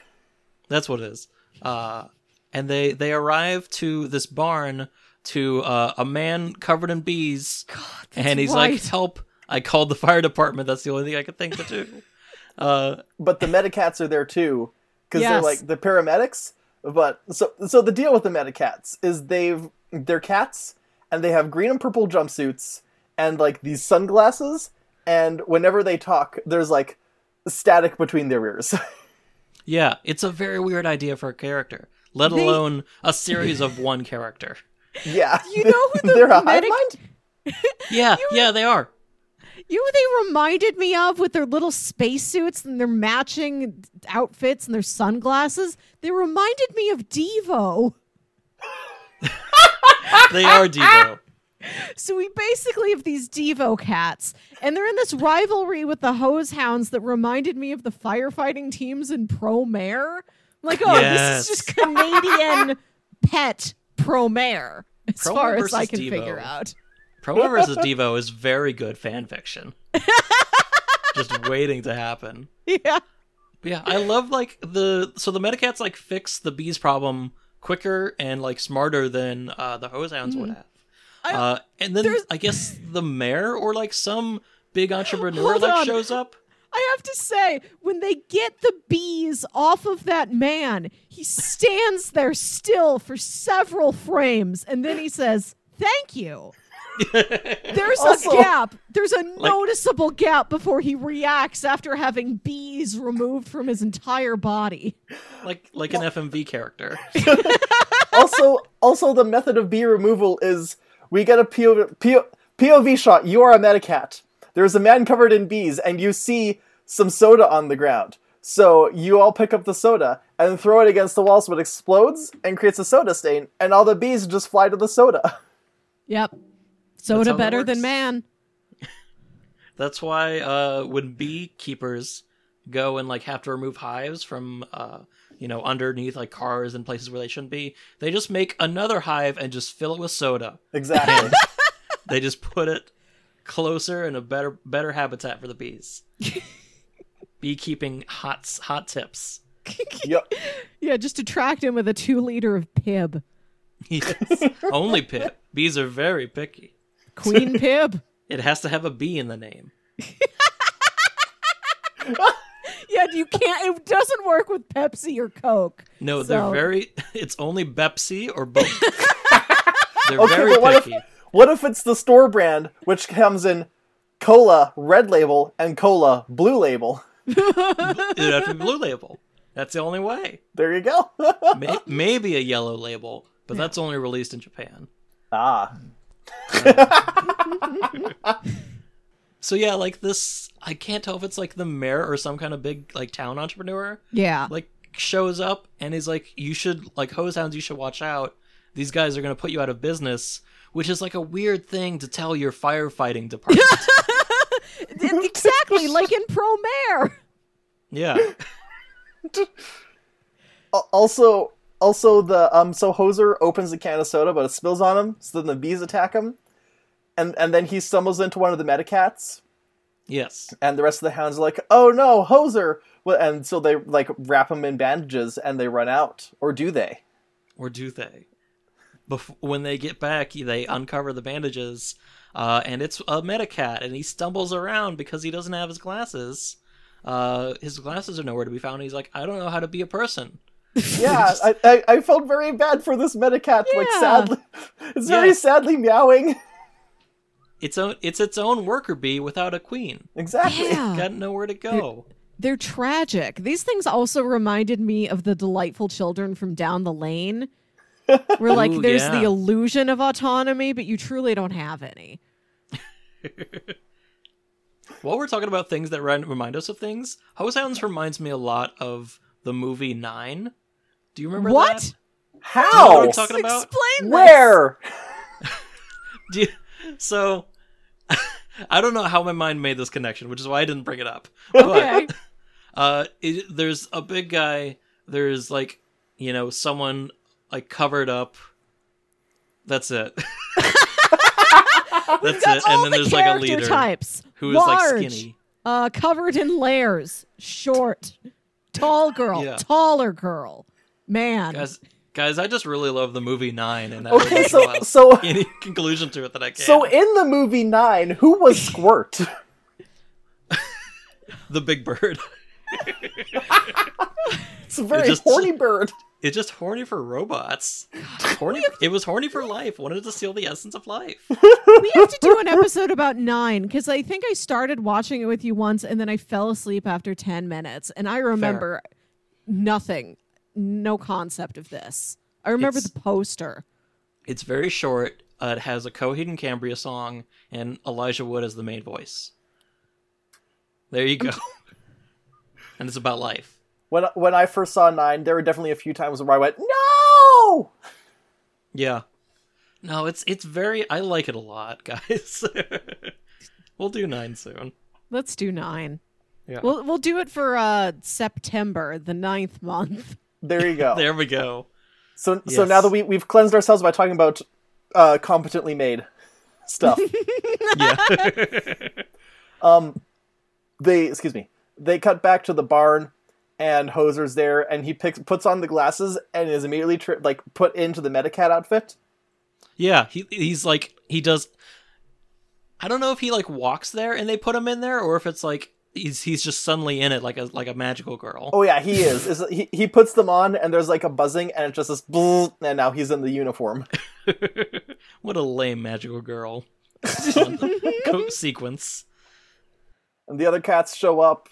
That's what it is. Uh, and they they arrive to this barn to uh, a man covered in bees, and he's like, "Help! I called the fire department. That's the only thing I could think to do." Uh, but the Metacats are there too because they're like the paramedics. But so so the deal with the Metacats is they've they're cats and they have green and purple jumpsuits and like these sunglasses and whenever they talk, there's like static between their ears. yeah, it's a very weird idea for a character, let They- alone a series of one character. yeah, You know who the they're a hive medic- mind. Yeah, yeah, they are. You know who they reminded me of with their little spacesuits and their matching outfits and their sunglasses? They reminded me of Devo. They are Devo. So we basically have these Devo cats, and they're in this rivalry with the hoze houndz that reminded me of the firefighting teams in Promare. Like, oh, Yes. this is just Canadian pet Promare, as Pro far as I can Devo. figure out. Promo versus Devo is very good fan fiction. Just waiting to happen. Yeah. But yeah, I love like the so the Metacats like fix the bees problem quicker and like smarter than uh, the hoze houndz would have. I- uh, and then there's- I guess the mayor or like some big entrepreneur Hold like on. shows up. I have to say, when they get the bees off of that man, he stands there still for several frames and then he says, Thank you. There's Also- a gap. There's a noticeable gap before he reacts after having bees removed from his entire body. like like an FMV character. also, also the method of bee removal is we get a POV, PO, POV shot. You are a Metacat. There's a man covered in bees, and you see some soda on the ground. So you all pick up the soda and throw it against the wall so it explodes and creates a soda stain, and all the bees just fly to the soda. Yep. Soda better than man. That's why uh, when beekeepers go and like have to remove hives from uh, you know underneath like cars and places where they shouldn't be, they just make another hive and just fill it with soda. exactly. They just put it closer and a better better habitat for the bees. Beekeeping hot hot tips. yep. Yeah, just attract him with a two liter of Pib. Yes. Only pib. Bees are very picky. Queen Pib. It has to have a bee in the name. Yeah, you can't. It doesn't work with Pepsi or Coke. No, they're very. It's only Pepsi or both. they're Okay, very but what if picky. what if it's the store brand which comes in cola red label and cola blue label? It'd have to be blue label. That's the only way. There you go. May- maybe a yellow label, but that's only released in Japan. ah, So yeah, like this, I can't tell if it's like the mayor or some kind of big like town entrepreneur. Yeah. Like shows up and is like, "You should like hoze houndz. You should watch out. these guys are going to put you out of business, which is like a weird thing to tell your firefighting department. exactly, like in Promare. yeah. Also, also the um, so Hoser opens a can of soda, but it spills on him. So then the bees attack him, and and then he stumbles into one of the Metacats, Yes. and the rest of the hounds are like, "Oh no, Hoser!" Well, and so they like wrap him in bandages, and they run out, or do they? Or do they? Bef- when they get back, they uncover the bandages, uh, and it's a Metacat, and he stumbles around because he doesn't have his glasses. Uh, his glasses are nowhere to be found. and He's like, I don't know how to be a person. Yeah, I, I I felt very bad for this Metacat. Like Yeah. sadly, it's very Yeah. sadly meowing. It's own, it's its own worker bee without a queen. Exactly. Yeah. Got nowhere to go. They're tragic. These things also reminded me of the delightful children from down the lane. Where like Ooh, there's yeah. the illusion of autonomy, but you truly don't have any. While we're talking about things that ri- remind us of things, Hounds reminds me a lot of the movie Nine. Do you remember What? that? How? what I'm talking about? Explain this. Where? Do you- so I don't know how my mind made this connection, which is why I didn't bring it up. But Okay. uh, it, there's a big guy. There's like you know someone like covered up. That's it. That's it. And then the there's like a leader types. who is like skinny. Uh, covered in layers. Short. Tall girl. Yeah. Taller girl. Man. Guys, guys, I just really love the movie Nine, and that Okay, so so any conclusion to it that I can. so in the movie Nine, who was Squirt? the Big Bird. It's a very just- horny bird. It's just horny for robots. Horny. It was horny for life. Wanted to steal the essence of life. we have to do an episode about nine because I think I started watching it with you once and then I fell asleep after 10 minutes. And I remember nothing, no concept of this. I remember It's- the poster. It's very short. Uh, it has a Coheed and Cambria song and Elijah Wood as the main voice. There you go. and it's about life. When when I first saw Nine, there were definitely a few times where I went, "No!" Yeah. No, it's it's very. I like it a lot, guys. we'll do nine soon. Let's do nine. Yeah. We'll, we'll do it for uh, September, the ninth month. There you go. There we go. So so now that we we've cleansed ourselves by talking about uh, competently made stuff, Yeah. um, they excuse me, they cut back to the barn, and Hoser's there, and he picks puts on the glasses and is immediately tri- like put into the Metacat outfit. yeah. He he's like he does. I don't know if he like walks there and they put him in there, or if it's like he's he's just suddenly in it like a like a magical girl. Oh yeah, he is. is he, he puts them on, and there's like a buzzing, and it's just this, bzzz, and now he's in the uniform. what a lame magical girl coat sequence. And the other cats show up,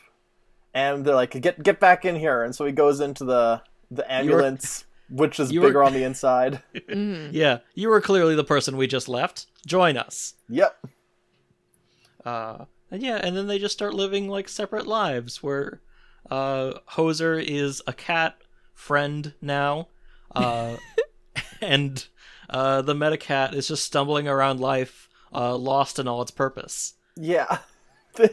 and they're like, "Get get back in here!" And so he goes into the the ambulance, which is were- bigger on the inside. Yeah, you were clearly the person we just left. Join us. yep. Uh, and yeah, and then they just start living like separate lives where uh, Hoser is a cat friend now, uh, and uh, the Metacat is just stumbling around life, uh, lost in all its purpose. Yeah. The,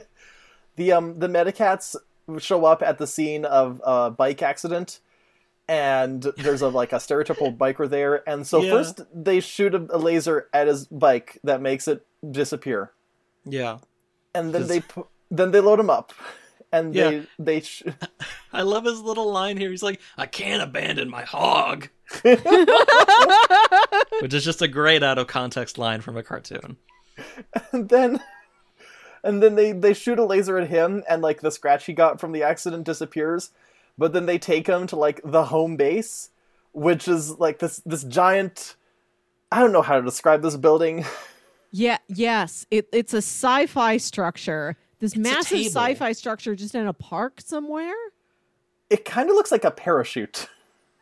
the um the Metacats show up at the scene of a bike accident and there's a like a stereotypical biker there and so Yeah. first they shoot a, a laser at his bike that makes it disappear Yeah, and then Cause- they then they load him up and Yeah. they they sh- I love his little line here. He's like, "I can't abandon my hog," which is just a great out of context line from a cartoon. and then and then they they shoot a laser at him and like the scratch he got from the accident disappears but then they take him to like the home base which is like this this giant i don't know how to describe this building Yeah, yes. It, it's a sci fi structure. This massive sci fi structure just in a park somewhere? it kind of looks like a parachute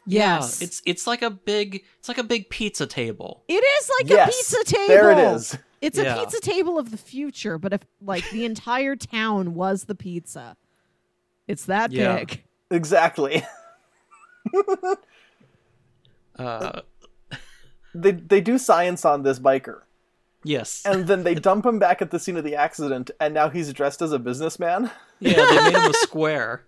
Yes. Yeah, it's it's like a big it's like a big pizza table. It is like Yes, a pizza table. there it is. It's Yeah. a pizza table of the future, but if like the entire town was the pizza. It's that Yeah. big. exactly Uh, they they do science on this biker, Yes. and then they dump him back at the scene of the accident, and now he's dressed as a businessman. Yeah, they made him a square.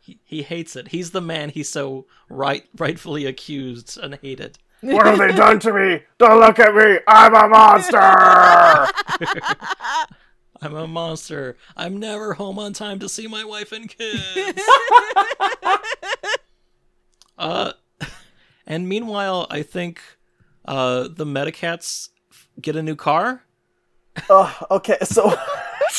He, he hates it. He's the man he's so right rightfully accused and hated. what have they done to me? Don't look at me! I'm a monster! I'm a monster. I'm never home on time to see my wife and kids. uh, and meanwhile, I think uh, the Metacats get a new car. Oh, okay, so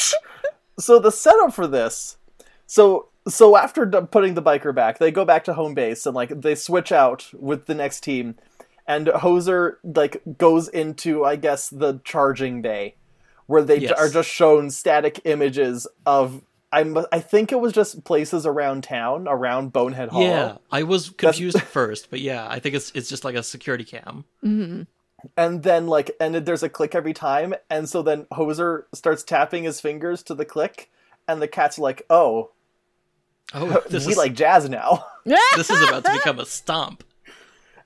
so the setup for this, so so after d- putting the biker back, they go back to home base and like they switch out with the next team, and Hoser like goes into I guess the charging bay, where they j- Yes. are just shown static images of. I I think it was just places around town, around Bonehead Hollow. Yeah, I was confused at first, but yeah, I think it's it's just like a security cam. Mm-hmm. And then like and there's a click every time and so then hoser starts tapping his fingers to the click and the cat's like oh Oh, this we is like jazz now this is about to become a stomp.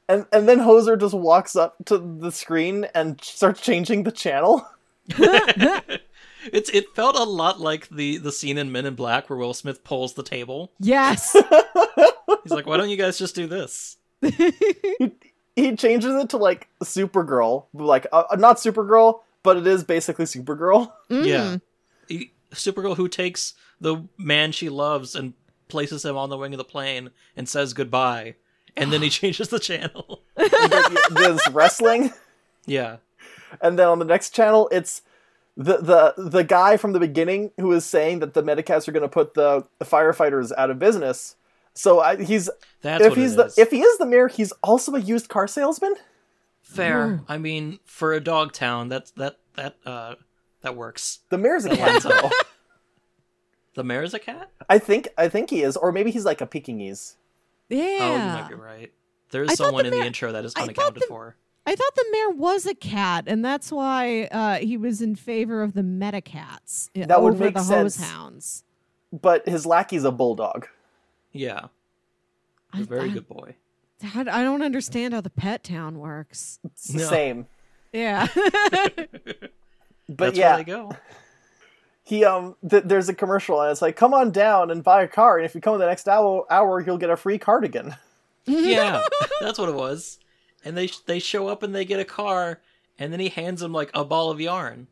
and and then hoser just walks up to the screen and starts changing the channel It's it felt a lot like the the scene in Men in Black where Will Smith pulls the table. Yes. He's like, "Why don't you guys just do this?" he changes it to like supergirl. Like uh, not supergirl but it is basically supergirl. Yeah, he, Supergirl who takes the man she loves and places him on the wing of the plane and says goodbye, and then he changes the channel. there's wrestling. Yeah, and then on the next channel it's the the the guy from the beginning who is saying that the Medicats are going to put the, the firefighters out of business. So I, he's that's if what he's it the is. if he is the mayor, he's also a used car salesman. Fair. I mean, for a dog town, that's that that uh that works. The mayor's a That cat. lines up. though. The mayor's a cat. I think I think he is, or maybe he's like a Pekingese. Yeah. Oh, you Yeah. might be right. There's I someone the in the intro that is I thought unaccounted the- for. I thought the mayor was a cat, and that's why uh, he was in favor of the Metacats uh, That would over make the sense. hoze houndz. But his lackey's a bulldog. Yeah, I- a very I- good boy. I, I don't understand how the pet town works. It's the No. same. Yeah. But That's yeah, where they go. he um th- there's a commercial and it's like come on down and buy a car and if you come in the next hour hour you'll get a free cardigan. yeah, that's what it was. And they they show up and they get a car, and then he hands them like a ball of yarn.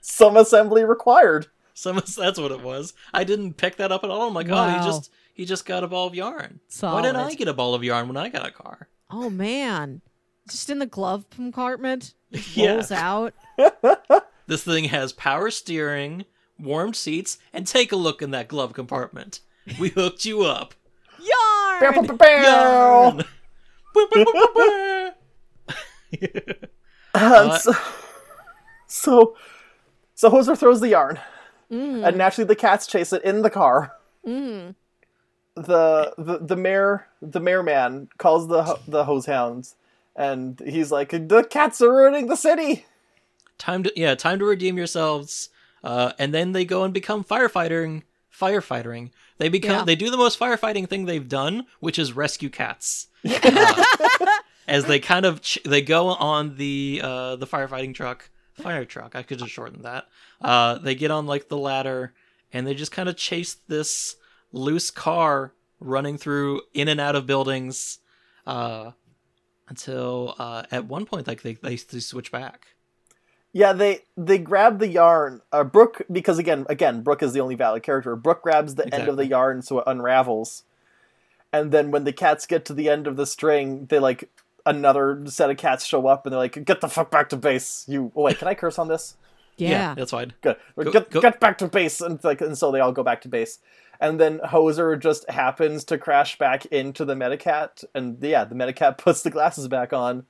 Some assembly required. Some that's what it was. I didn't pick that up at all. I'm like, oh, he just he just got a ball of yarn. Why didn't I get a ball of yarn when I got a car? oh man, just in the glove compartment, just Yeah. rolls out. This thing has power steering, warmed seats, and take a look in that glove compartment. We hooked you up. Yarn. Yarn. Uh, so, so, so Hoser throws the yarn, Mm. and naturally the cats chase it in the car. Mm. The the the mayor the mayor man calls the the hoze houndz, and he's like, "The cats are ruining the city." time to yeah, time to redeem yourselves. Uh, and then they go and become firefighting. Firefighting. They become Yeah. they do the most firefighting thing they've done, which is rescue cats. Uh, as they kind of ch- they go on the uh, the firefighting truck, fire truck. I could just shorten that. Uh, they get on like the ladder, and they just kind of chase this loose car running through in and out of buildings, uh, until uh, at one point like they they, they switch back. Yeah, they they grab the yarn. Uh, Brooke, because again, again, Brooke is the only valid character. Brooke grabs the end of the yarn so it unravels, and then when the cats get to the end of the string, they like another set of cats show up and they're like, "Get the fuck back to base!" You oh, wait, can I curse on this? Yeah. that's fine. Good. Go- get go- get back to base, and like, and so they all go back to base, and then Hoser just happens to crash back into the Medicat, and yeah, the Medicat puts the glasses back on,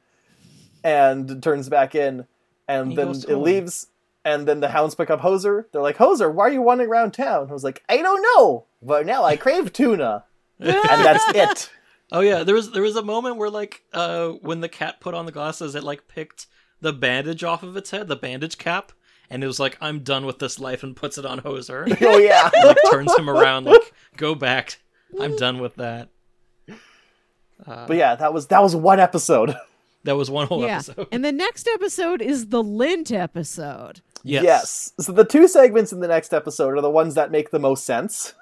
and turns back in, and He then it home. leaves, and then the hounds pick up Hoser. They're like, Hoser, why are you wandering around town? I was like, I don't know, but now I crave tuna, and that's it. Oh yeah, there was there was a moment where like uh when the cat put on the glasses, it like picked the bandage off of its head, the bandage cap, and it was like, I'm done with this life and puts it on Hoser. Oh yeah. like turns him around, like, go back. I'm done with that. Uh, but yeah, that was that was one episode. That was one whole yeah. episode. And the next episode is the lint episode. yes. Yes. So the two segments in the next episode are the ones that make the most sense.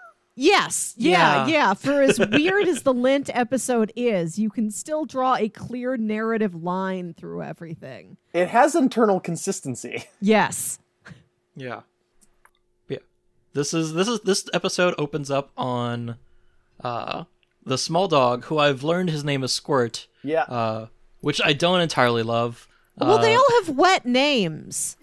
Yes. Yeah, Yeah. yeah. For as weird as the lint episode is, you can still draw a clear narrative line through everything. It has internal consistency. Yes. Yeah. Yeah. This is this is this episode opens up on uh the small dog who I've learned his name is Squirt, Yeah. uh which I don't entirely love. Well, they Uh, all have wet names.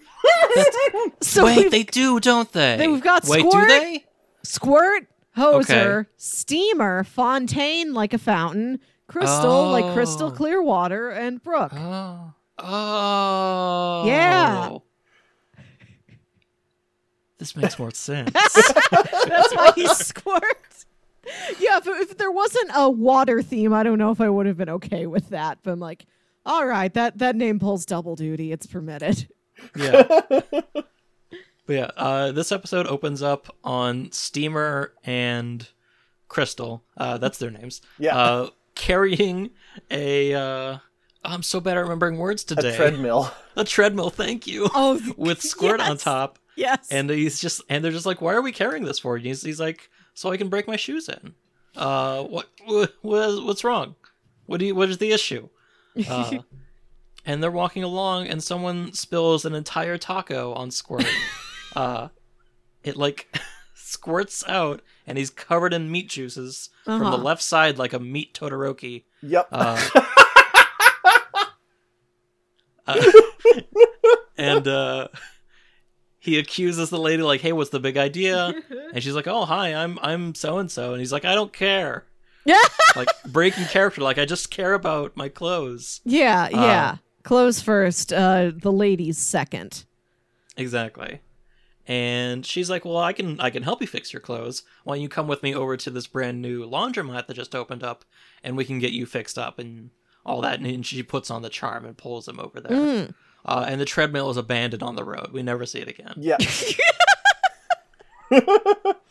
so Wait, they do, don't they? They- we've got Wait, Squirt. do they? Squirt, Hoser, Okay. Steamer, Fontaine like a fountain, Crystal like crystal Oh. clear water, and Brooke. Oh. Oh. Yeah. This makes more sense. That's why he squirts. Yeah, if, if there wasn't a water theme, I don't know if I would have been okay with that. But I'm like, all right, that that name pulls double duty. It's permitted. yeah. But yeah, uh, this episode opens up on Steamer and Crystal. Uh, that's their names. Yeah. Uh, carrying a. Uh, I'm so bad at remembering words today. a treadmill. A treadmill. Thank you. Oh, With Squirt on top, Yes. and he's just and they're just like, "Why are we carrying this for?" And he's, he's like, "So I can break my shoes in." Uh, what, what what's wrong? What do you? What is the issue? Uh, and they're walking along, and someone spills an entire taco on Squirt. uh, it like squirts out, and he's covered in meat juices from the Uh-huh. left side, like a meat Todoroki. Yep. Uh, uh, and uh, he accuses the lady, like, "Hey, what's the big idea?" And she's like, "Oh, hi, I'm I'm so and so," and he's like, "I don't care." Yeah. like breaking character, like I just care about my clothes. yeah, yeah. Clothes first, uh, the ladies second. Exactly. And she's like, "Well, I can I can help you fix your clothes. Why don't you come with me over to this brand new laundromat that just opened up, and we can get you fixed up and all that." And she puts on the charm and pulls him over there. Mm. Uh, and the treadmill is abandoned on the road. We never see it again. yeah.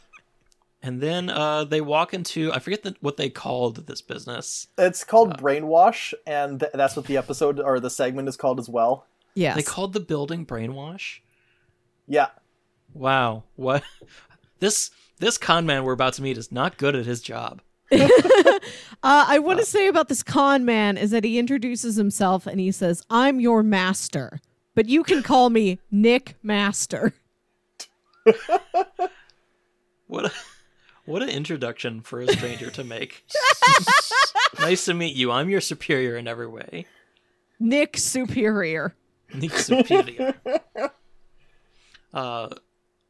And then uh, they walk into I forget the, what they called this business. It's called Brainwash, and th- that's what the episode or the segment is called as well. yeah They called the building Brainwash. Yeah. Wow, what this this con man we're about to meet is not good at his job. Uh, I want to say about this con man is that he introduces himself and he says, "I'm your master, but you can call me Nick Master." What a what an introduction for a stranger to make. nice to meet you. I'm your superior in every way. Nick Superior. Nick superior. uh,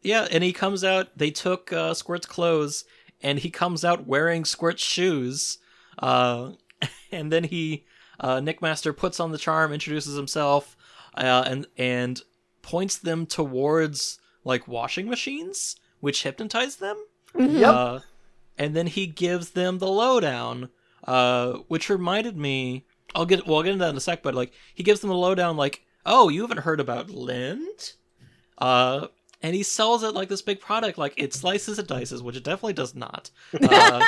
yeah, and he comes out. They took uh, Squirt's clothes, and he comes out wearing Squirt's shoes. Uh, and then he, uh, Nick Master, puts on the charm, introduces himself, uh, and and points them towards like washing machines, which hypnotize them. Yep. Uh, and then he gives them the lowdown, uh, which reminded me. I'll get well, I'll get into that in a sec, but like he gives them the lowdown, like, oh, you haven't heard about Lint? Uh, and he sells it like this big product, like it slices and dices, which it definitely does not. Uh,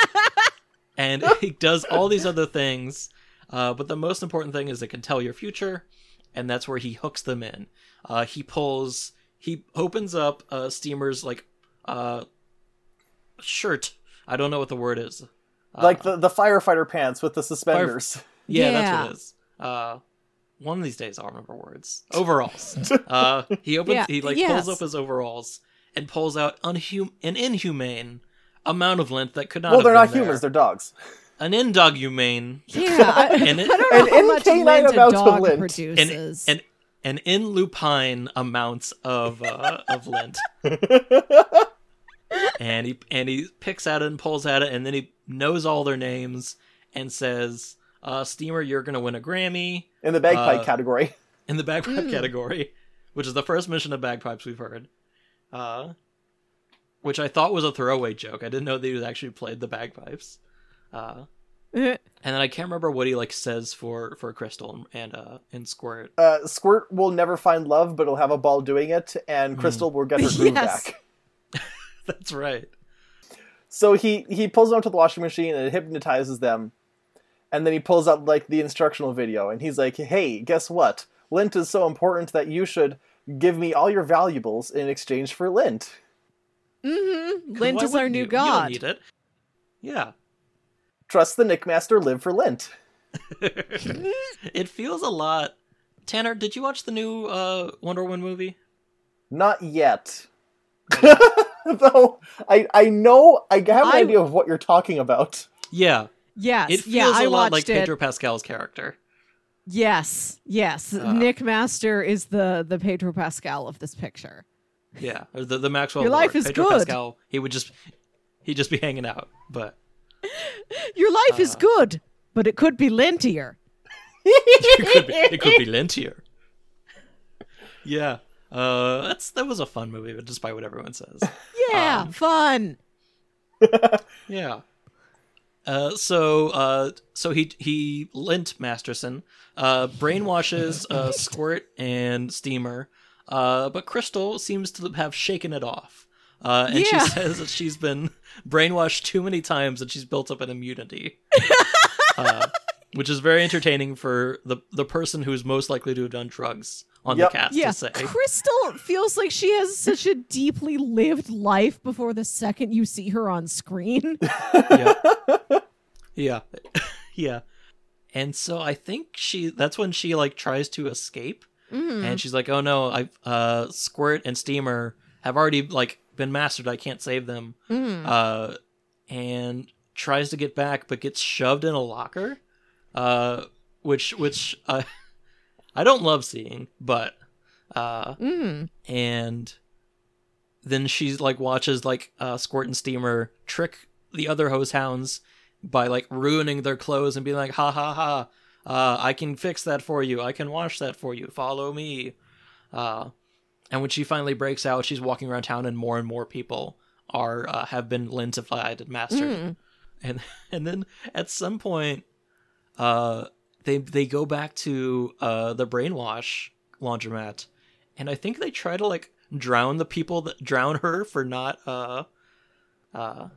and he does all these other things, uh, but the most important thing is it can tell your future, and that's where he hooks them in. Uh, he pulls, he opens up uh, Steamer's like uh, shirt. I don't know what the word is. Uh, like the, the firefighter pants with the suspenders. yeah, that's what it is. One of these days I'll remember words. Overalls. uh, he opens. Yeah, He like yes. pulls up his overalls and pulls out unhum- an inhumane amount of lint that could not. well, have they're been not there. humans, they're dogs. An indogumane. Yeah, I, And it- I don't know An how much lint a amount of dog lint. Produces. an an in lupine amounts of uh, of lint. and he and he picks at it and pulls at it, and then he knows all their names and says, uh, "Steamer, you're gonna win a Grammy." In the bagpipe Uh, category. in the bagpipe Mm. category, which is the first mention of bagpipes we've heard. Uh, which I thought was a throwaway joke. I didn't know that he actually played the bagpipes. Uh, and then I can't remember what he like says for for Crystal and uh and Squirt. Uh, Squirt will never find love, but he'll have a ball doing it, and Crystal will get her groove Yes. back. That's right. So he he pulls them to the washing machine and hypnotizes them, and then he pulls out like the instructional video, and he's like, "Hey, guess what? Lint is so important that you should give me all your valuables in exchange for lint." Mm-hmm. Lint is our new you? You god. don't need it. Yeah. Trust the Nickmaster, live for lint. it feels a lot. Tanner, did you watch the new uh, Wonder Woman movie? Not yet. Though I I know I have an I- idea of what you're talking about. Yeah. Yes. It feels yeah, I a lot like it. Pedro Pascal's character. Yes. Yes. Uh. Nick Master is the the Pedro Pascal of this picture. Yeah. Or the, the Maxwell Your life is Pedro good. Pascal, he would just he'd just be hanging out. But Your life is Uh. good, but it could be lintier. it could be, it could be lintier. Yeah. Uh, that's that was a fun movie, but despite what everyone says. Yeah, Um, fun. Yeah. Uh, so uh, so he he Lint Masterson uh, brainwashes uh, Squirt and Steamer, uh, but Crystal seems to have shaken it off. Uh, and Yeah. she says that she's been brainwashed too many times and she's built up an immunity, uh, which is very entertaining for the the person who's most likely to have done drugs on Yep. the cast Yeah, to say. Crystal feels like she has such a deeply lived life before the second you see her on screen. yeah. yeah. yeah. And so I think she that's when she like tries to escape Mm. and she's like, "Oh no, I uh Squirt and Steamer have already like been mastered. I can't save them." Mm. Uh and tries to get back but gets shoved in a locker. Uh which which uh, I don't love seeing, but uh Mm. and then she's like watches like uh, Squirt and Steamer trick the other hoze houndz by like ruining their clothes and being like, "Ha ha ha! Uh, I can fix that for you. I can wash that for you. Follow me." Uh, and when she finally breaks out, she's walking around town, and more and more people are uh, have been lentified and mastered. Mm. And and then at some point, uh, they they go back to uh the brainwash laundromat, and I think they try to like drown the people that drown her for not uh uh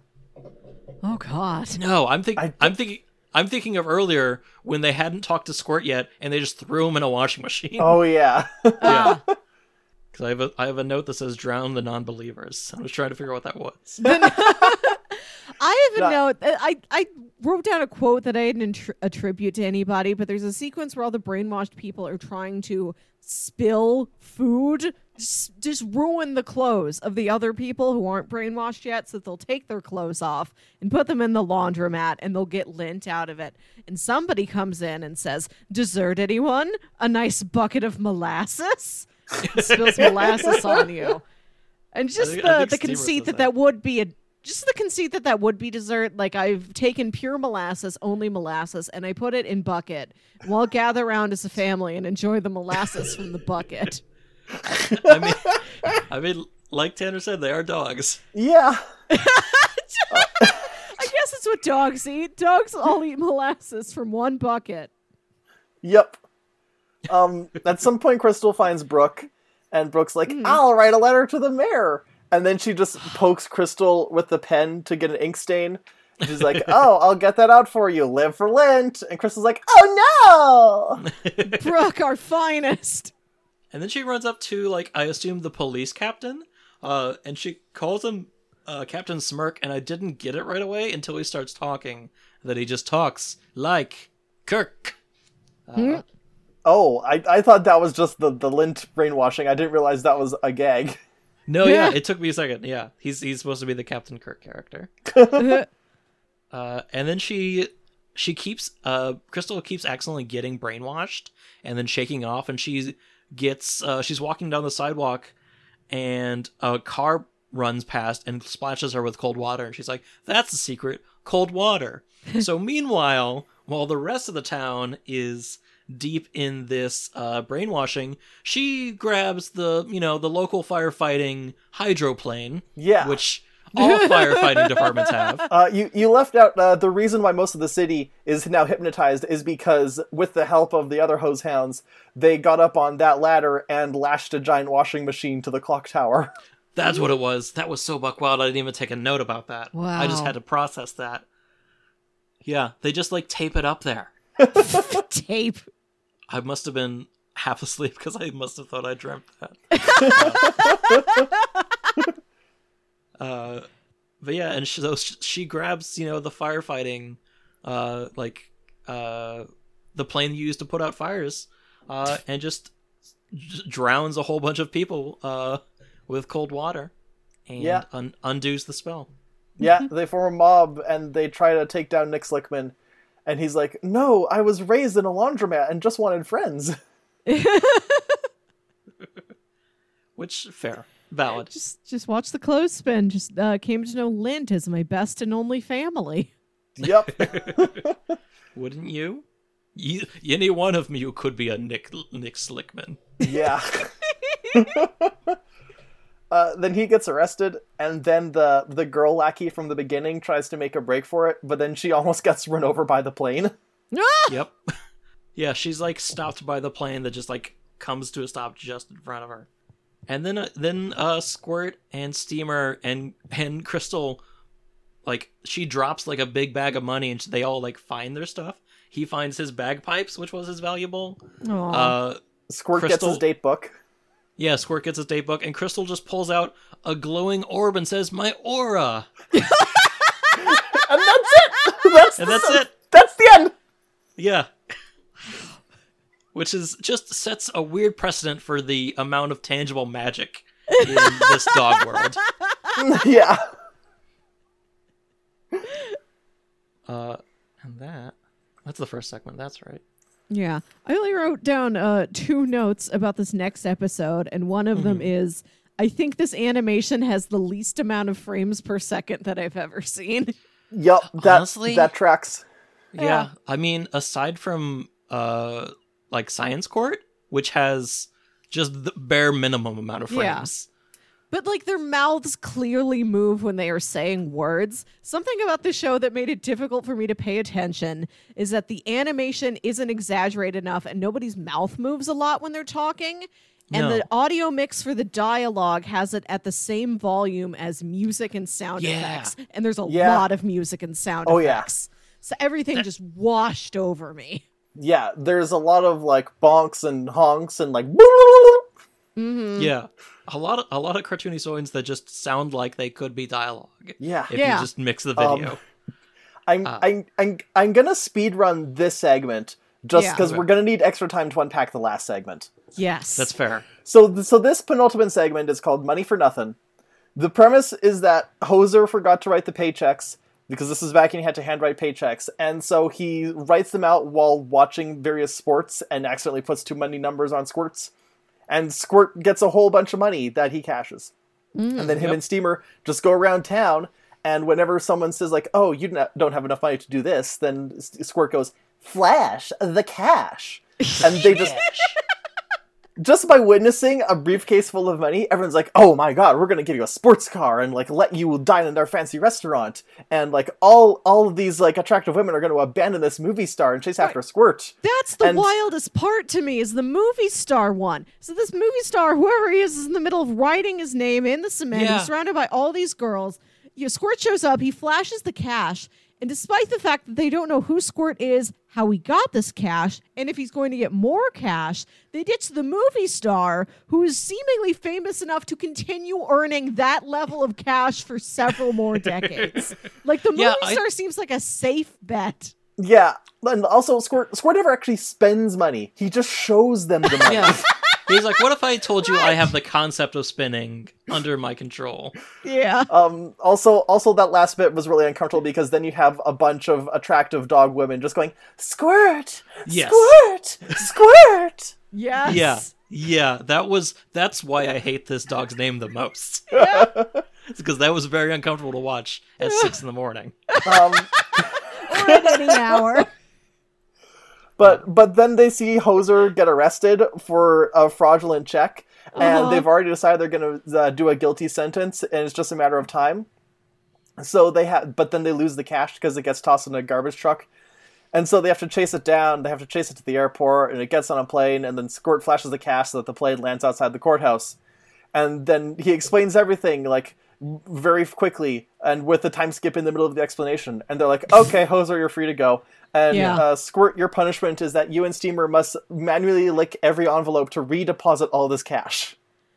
Oh God. no i'm thinking I- i'm thinking i'm thinking of earlier when they hadn't talked to squirt yet and they just threw him in a washing machine Oh yeah. yeah. because i have a i have a note that says drown the non-believers i was trying to figure out what that was I even a Yeah. note. uh, I I wrote down a quote that I didn't attri- attribute to anybody, but there's a sequence where all the brainwashed people are trying to spill food, s- just ruin the clothes of the other people who aren't brainwashed yet, so that they'll take their clothes off and put them in the laundromat, and they'll get lint out of it. And somebody comes in and says, "Dessert, anyone? A nice bucket of molasses." And spills molasses on you. And just think- I the, think the Steamer conceit that that. that would be a just the conceit that that would be dessert. Like I've taken pure molasses, only molasses, and I put it in bucket. And we'll gather around as a family and enjoy the molasses from the bucket. i mean i mean like tanner said they are dogs yeah. I guess it's what dogs eat. Dogs all eat molasses from one bucket. Yep. Um, at some point, Crystal finds Brooke, and Brooke's like, "I'll write a letter to the mayor." And then she just pokes Crystal with the pen to get an ink stain. And she's like, "Oh, I'll get that out for you. Live for Lent." And Crystal's like, "Oh no!" Brooke, our finest. And then she runs up to like I assume the police captain, uh, and she calls him uh, Captain Smirk, and I didn't get it right away until he starts talking. That he just talks like Kirk. Uh, Oh, I, I thought that was just the the lint brainwashing. I didn't realize that was a gag. No, yeah. Yeah. it took me a second. Yeah, he's he's supposed to be the Captain Kirk character. Uh, and then she she keeps uh Crystal keeps accidentally getting brainwashed and then shaking off, and she gets uh, she's walking down the sidewalk, and a car runs past and splashes her with cold water, and she's like, "That's the secret, cold water." so meanwhile, while the rest of the town is deep in this uh, brainwashing, she grabs the you know the local firefighting hydroplane, Yeah. which all firefighting departments have. Uh, you you left out uh, the reason why most of the city is now hypnotized is because with the help of the other hoze houndz, they got up on that ladder and lashed a giant washing machine to the clock tower. That's what it was. That was so buck wild. I didn't even take a note about that. Wow. I just had to process that. Yeah, they just like tape it up there. Tape. I must have been half asleep because I must have thought I dreamt that. uh, but yeah, and she, so she grabs, you know, the firefighting, uh, like uh, the plane used to put out fires, uh, and just j- drowns a whole bunch of people uh, with cold water, and Yeah. un- undoes the spell. Yeah, they form a mob and they try to take down Nick Slickman. And he's like, No, I was raised in a laundromat and just wanted friends. Which fair, valid. Just just watch the clothespin. Just uh, came to know Lint as my best and only family. yep. Wouldn't you? you? Any one of you could be a Nick Nick Slickman. Yeah. Uh, then he gets arrested, and then the the girl lackey from the beginning tries to make a break for it, but then she almost gets run over by the plane. Yep. yeah, she's like stopped by the plane that just like comes to a stop just in front of her. And then uh, then uh Squirt and Steamer and and Crystal like she drops like a big bag of money and they all like find their stuff. He finds his bagpipes, which was his valuable. Aw. Uh Squirt gets his date book. Yeah, Squirt gets his date book and Crystal just pulls out a glowing orb and says, "My aura." And that's it! That's, And that's it. That's the end! Yeah. Which is just sets a weird precedent for the amount of tangible magic in this dog world. yeah. Uh, and that that's the first segment. That's right. Yeah. I only wrote down uh, two notes about this next episode, and one of them is I think this animation has the least amount of frames per second that I've ever seen. Yep, that, Honestly- that tracks. Yeah. Yeah. I mean, aside from uh, like Science Court, which has just the bare minimum amount of Yeah. frames. But like their mouths clearly move when they are saying words. Something about the show that made it difficult for me to pay attention is that the animation isn't exaggerated enough and nobody's mouth moves a lot when they're talking. And No. the audio mix for the dialogue has it at the same volume as music and sound Yeah. effects. And there's a Yeah. lot of music and sound Oh, yeah. So everything just washed over me. Yeah, there's a lot of like bonks and honks and like. Mm-hmm. Yeah. A lot of a lot of cartoony signs that just sound like they could be dialogue. Yeah. If Yeah. you just mix the Um, video. I'm, Ah. I'm, I'm, I'm gonna speed run this segment just because Okay. we're gonna need extra time to unpack the last segment. Yes. That's fair. So, so this penultimate segment is called "Money for Nothing." The premise is that Hoser forgot to write the paychecks because this is back when he had to handwrite paychecks, and so he writes them out while watching various sports and accidentally puts too many numbers on Squirt's, and Squirt gets a whole bunch of money that he cashes, mm, and then him Yep. and Steamer just go around town. And whenever someone says like, "Oh, you don't don't have enough money to do this," then Squirt goes, "Flash the cash," and they just just by witnessing a briefcase full of money, everyone's like, "Oh my god, we're gonna give you a sports car and like let you dine in our fancy restaurant." And like all all of these like attractive women are gonna abandon this movie star and chase after Squirt. That's the And- wildest part to me is the movie star one. So this movie star, whoever he is, is in the middle of writing his name in the cement. Yeah. He's surrounded by all these girls. You know, Squirt shows up. He flashes the cash, and despite the fact that they don't know who Squirt is, how he got this cash, and if he's going to get more cash, they ditch the movie star who is seemingly famous enough to continue earning that level of cash for several more decades. like the movie Yeah, I- star seems like a safe bet. Yeah, and also Squirt Squirt never actually spends money. He just shows them the money. Yeah. He's like, what if I told you I have the concept of spinning under my control? Yeah. Um, also, also that last bit was really uncomfortable because then you have a bunch of attractive dog women just going squirt, Yes. squirt, squirt. Yes. Yeah. Yeah, that was that's why I hate this dog's name the most. Yeah. It's because that was very uncomfortable to watch at six in the morning. Um, or at any hour. But but then they see Hoser get arrested for a fraudulent check, and Uh-huh. they've already decided they're going to uh, do a guilty sentence, and it's just a matter of time. So they have, but then they lose the cash because it gets tossed in a garbage truck. And so they have to chase it down. They have to chase it to the airport, and it gets on a plane. And then Squirt flashes the cash so that the plane lands outside the courthouse. And then he explains everything, like very quickly and with the time skip in the middle of the explanation. And they're like, okay, Hoser, you're free to go. And Yeah. uh, Squirt, your punishment is that you and Steamer must manually lick every envelope to redeposit all this cash.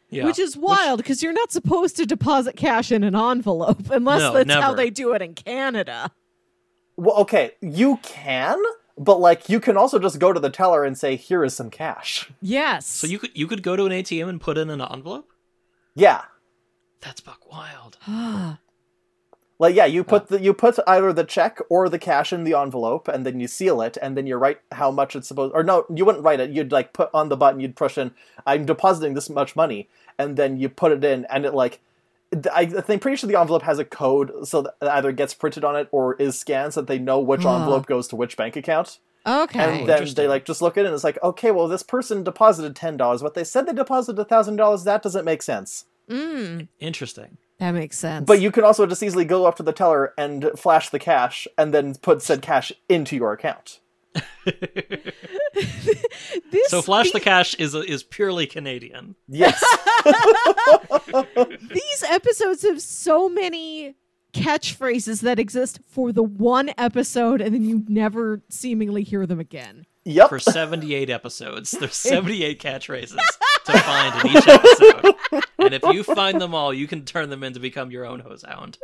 Yeah. Which is wild because you're not supposed to deposit cash in an envelope unless No, that's how they do it in Canada. Well, okay, you can, but like you can also just go to the teller and say, here is some cash. Yes. so you could you could go to an ATM and put in an envelope. Yeah. That's buck wild. Like yeah, you put the you put either the check or the cash in the envelope, and then you seal it, and then you write how much it's supposed. Or no, you wouldn't write it. You'd like put on the button. You'd push in. I'm depositing this much money, and then you put it in, and it like. I I think pretty sure the envelope has a code, so that it either gets printed on it or is scanned, so that they know which Ah. envelope goes to which bank account. okay. And then they like just look at it, and it's like, okay, well, this person deposited ten dollars, but they said they deposited thousand dollars. That doesn't make sense. Mm, Interesting. that makes sense. But you can also just easily go up to the teller and flash the cash, and then put said cash into your account. this So flash the the- cash is is purely Canadian. Yes. these episodes have so many catchphrases that exist for the one episode and then you never seemingly hear them again. yep. For 78 episodes, there's 78 catchphrases to find in each episode. And if you find them all, you can turn them in to become your own hoze hound.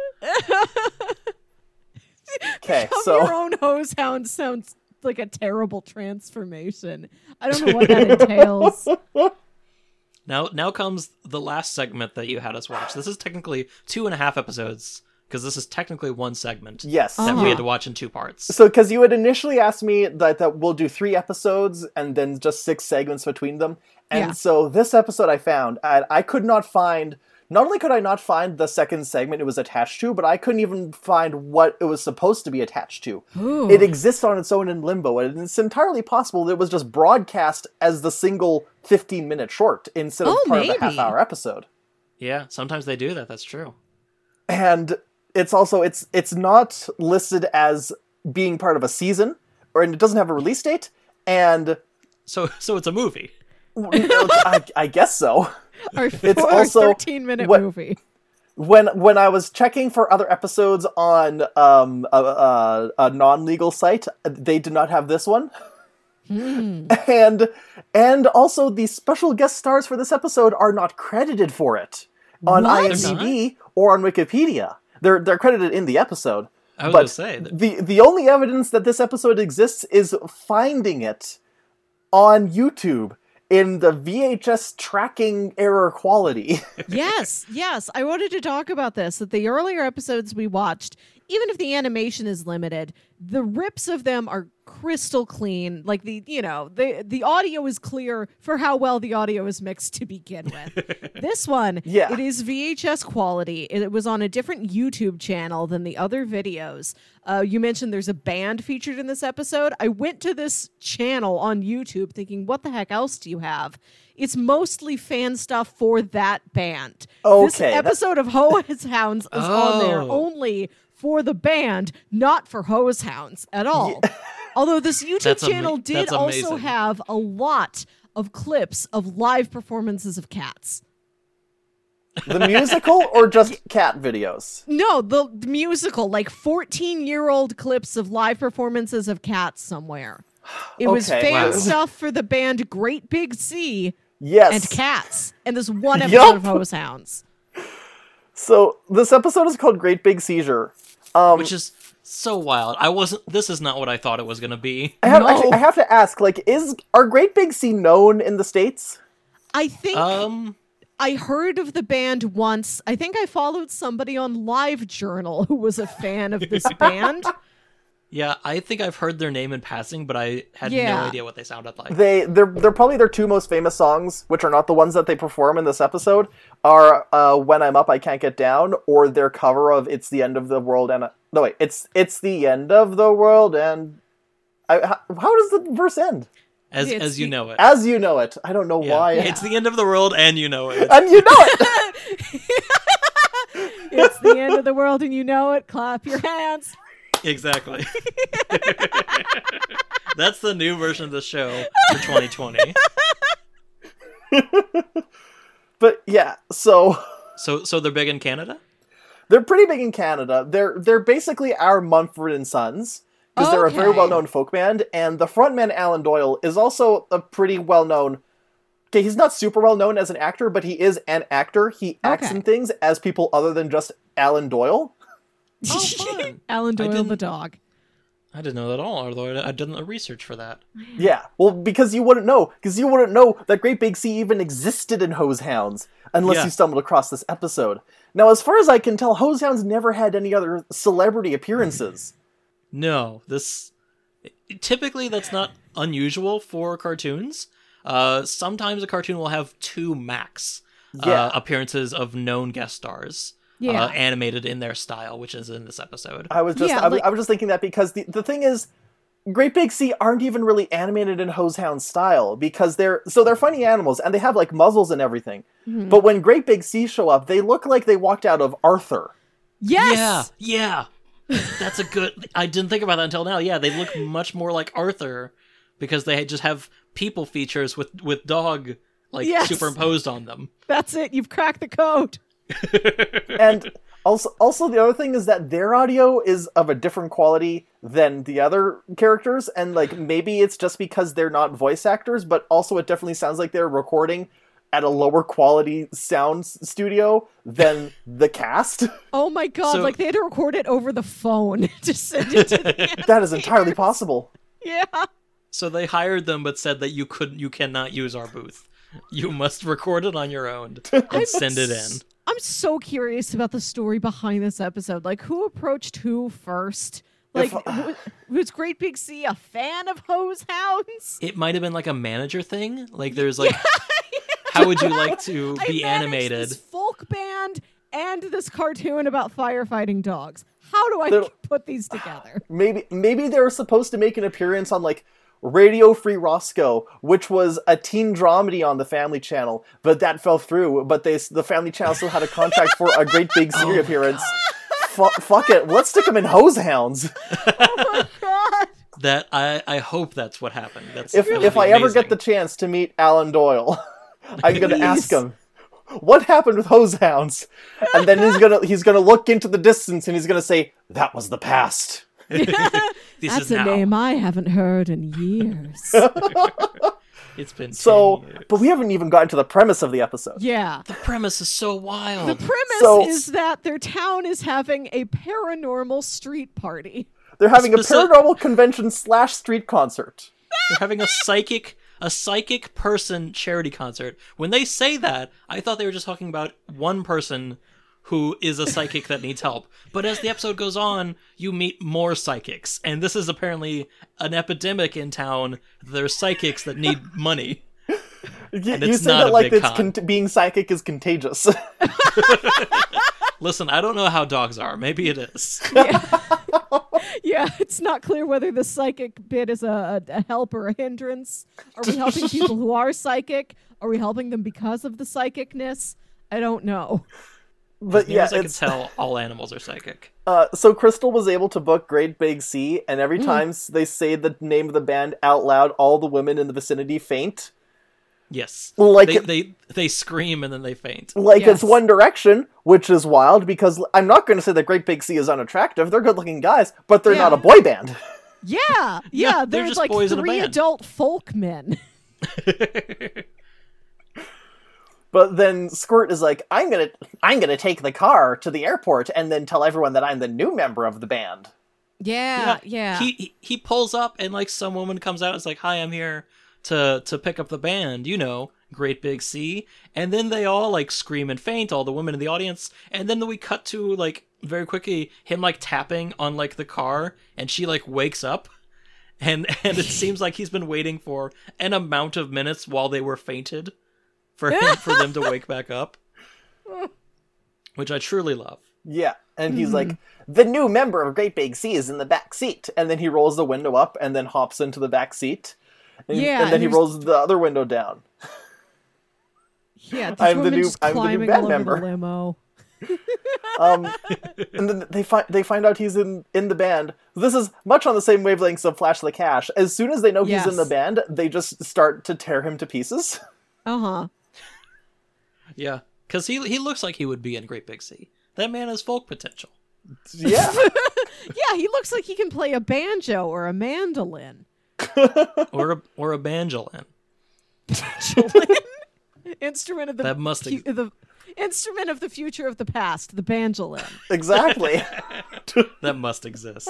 Okay, Become so your own hoze hound sounds like a terrible transformation. I don't know what that entails. Now, now comes the last segment that you had us watch. This is technically two and a half episodes because this is technically one segment yes. that we had to ah. watch in two parts. So, because you had initially asked me that, that we'll do three episodes and then just six segments between them. And Yeah. so, this episode I found, and I could not find, not only could I not find the second segment it was attached to, but I couldn't even find what it was supposed to be attached to. Ooh. It exists on its own in limbo, and it's entirely possible that it was just broadcast as the single 15 minute short instead of Oh, part of the half hour episode. Yeah, sometimes they do that. That's true. and it's also it's it's not listed as being part of a season or and it doesn't have a release date and So, so it's a movie. I, I guess so. Our, It's our also 13 minute what- movie. when when i was checking for other episodes on um a, a, a non-legal site they did not have this one. And and also the special guest stars for this episode are not credited for it on What? imdb or on wikipedia. They're they're credited in the episode. I was but going to say, that- the the only evidence that this episode exists is finding it on YouTube in the VHS tracking error quality. yes, yes. I wanted to talk about this. That the earlier episodes we watched, even if the animation is limited, the rips of them are crystal clean. Like the, you know, the the audio is clear for how well the audio is mixed to begin with. this one, Yeah. it is VHS quality. It was on a different YouTube channel than the other videos. Uh, you mentioned there's a band featured in this episode. I went to this channel on YouTube thinking, what the heck else do you have? It's mostly fan stuff for that band. this Okay, that- episode of Hoze Houndz is on there Oh. only for the band, not for Hoze Houndz at all. Although this YouTube That's ama- channel did also have a lot of clips of live performances of cats. the musical or just cat videos? No, the the musical, like 14 year old clips of live performances of cats somewhere. It was fan Wow. stuff for the band Great Big Sea Yes. and cats, and this one Yup. episode of Hoze Houndz. So this episode is called Great Big Seizure. Um, which is so wild. I wasn't. This is not what I thought it was going to be. I have No. actually, I have to ask, like, is are Great Big Sea known in the states? I think Um, I heard of the band once. I think I followed somebody on LiveJournal who was a fan of this band. Yeah, I think I've heard their name in passing, but I had Yeah. no idea what they sounded like. They they're they're probably their two most famous songs, which are not the ones that they perform in this episode, are uh, "When I'm Up I Can't Get Down" or their cover of "It's the End of the World" and no wait, it's it's the end of the world and I, how, how does the verse end? as It's as you the- know it. As you know it, I don't know Yeah. why. It's the end of the world, and you know it. and you know it. it's the end of the world and you know it. Clap your hands. Exactly. That's the new version of the show for 2020. but yeah, so So, so they're big in Canada. they're pretty big in Canada. They're they're basically our Mumford and Sons because they're a very well known folk band, and the frontman Alan Doyle is also a pretty well known. Okay, he's not super well known as an actor, but he is an actor. He acts Okay. in things as people other than just Alan Doyle. Oh, fun. Alan I Doyle the didn't- dog. I didn't know that at all, although I- I'd done the research for that. Yeah, well, because you wouldn't know, because you wouldn't know that Great Big Sea even existed in Hoze Houndz unless Yeah. you stumbled across this episode. Now, as far as I can tell, Hoze Houndz never had any other celebrity appearances. No, this typically that's not unusual for cartoons. Uh, sometimes a cartoon will have two max Yeah. uh, appearances of known guest stars, Yeah. uh, animated in their style, which is in this episode. I was just, Yeah, I, was, like- I was just thinking that because the the thing is, Great Big Sea aren't even really animated in Hoze Hound style because they're so they're funny animals and they have like muzzles and everything. Mm-hmm. But when Great Big Sea show up, they look like they walked out of Arthur. Yes. Yeah, yeah. That's a good. I didn't think about that until now. Yeah, they look much more like Arthur because they just have people features with with dog like Yes. superimposed on them. That's it. You've cracked the code. And also also the other thing is that their audio is of a different quality than the other characters and like maybe it's just because they're not voice actors but also it definitely sounds like they're recording at a lower quality sound studio than the cast Oh my god! So- like they had to record it over the phone to send it to the that is entirely possible yeah. So they hired them, but said that you couldn't, you cannot use our booth. You must record it on your own and send it in. I'm so curious about the story behind this episode. Like, who approached who first? Like, If- w- was Great Big Sea a fan of hoze houndz? It might have been like a manager thing. Like there's like, how would you like to I be animated? This folk band and this cartoon about firefighting dogs. How do I They're- put these together? maybe maybe they were supposed to make an appearance on like Radio Free Roscoe, which was a teen dramedy on the Family Channel, but that fell through. But they the Family Channel still had a contract for a Great Big Sea oh, appearance. Fu- fuck it, let's stick them in Hoze Houndz. Oh, God. That I I hope that's what happened. That's If if be I ever get the chance to meet Alan Doyle, I'm gonna ask him what happened with Hoze Houndz, and then he's gonna he's gonna look into the distance and he's gonna say that was the past. This That's is a now. name I haven't heard in years. It's been So, years. but we haven't even gotten to the premise of the episode. yeah. the premise is so wild. The premise So- is that their town is having a paranormal street party. They're having a paranormal convention slash street concert. They're having a psychic a psychic person charity concert. When they say that, I thought they were just talking about one person who is a psychic that needs help. But as the episode goes on, you meet more psychics, and this is apparently an epidemic in town. There's psychics that need money. Y- And you it's say not that a like big it's con. con- being psychic is contagious. Listen, I don't know how dogs are. Maybe it is. Yeah, it's not clear whether the psychic bit is a, a, a help or a hindrance. Are we helping people who are psychic? Are we helping them because of the psychicness? I don't know. But As near yeah, as I can tell, all animals are psychic. uh, so Crystal was able to book Great Big Sea, and Mm. every time they say the name of the band out loud, all the women in the vicinity faint. Yes. Like they, it- they they scream and then they faint. Like Yes. it's One Direction, which is wild because I'm not going to say that Great Big Sea is unattractive. They're good-looking guys, but they're not a boy band. Yeah, yeah, they're they're, just like boys in a three band. adult folk men. But then Squirt is like, "I'm gonna, I'm gonna take the car to the airport and then tell everyone that I'm the new member of the band." Yeah, yeah. He, he he pulls up and like some woman comes out and is like, "Hi, I'm here to to pick up the band." You know, Great Big Sea. And then they all like scream and faint, all the women in the audience. And then we cut to like very quickly him like tapping on like the car, and she like wakes up. And and it seems like he's been waiting for an amount of minutes while they were fainted for him for them to wake back up. Which I truly love. Yeah, and he's Hmm. like, "The new member of Great Big Sea is in the back seat," and then he rolls the window up and then hops into the back seat. And, Yeah, and then and he there's- rolls the other window down. yeah, this I'm the woman new- just I'm the new climbing band all over member. the limo. Um, and then they find they find out he's in in the band. This is much on the same wavelengths of Flash the Cash. As soon as they know he's in the Yes. band, they just start to tear him to pieces. Uh huh. Yeah, because he he looks like he would be in Great Big Sea. That man has folk potential. Yeah. Yeah, he looks like he can play a banjo or a mandolin. Or a or a banjolin. Instrument of the That must ex- the instrument of the future of the past, the banjolin. exactly. that must exist.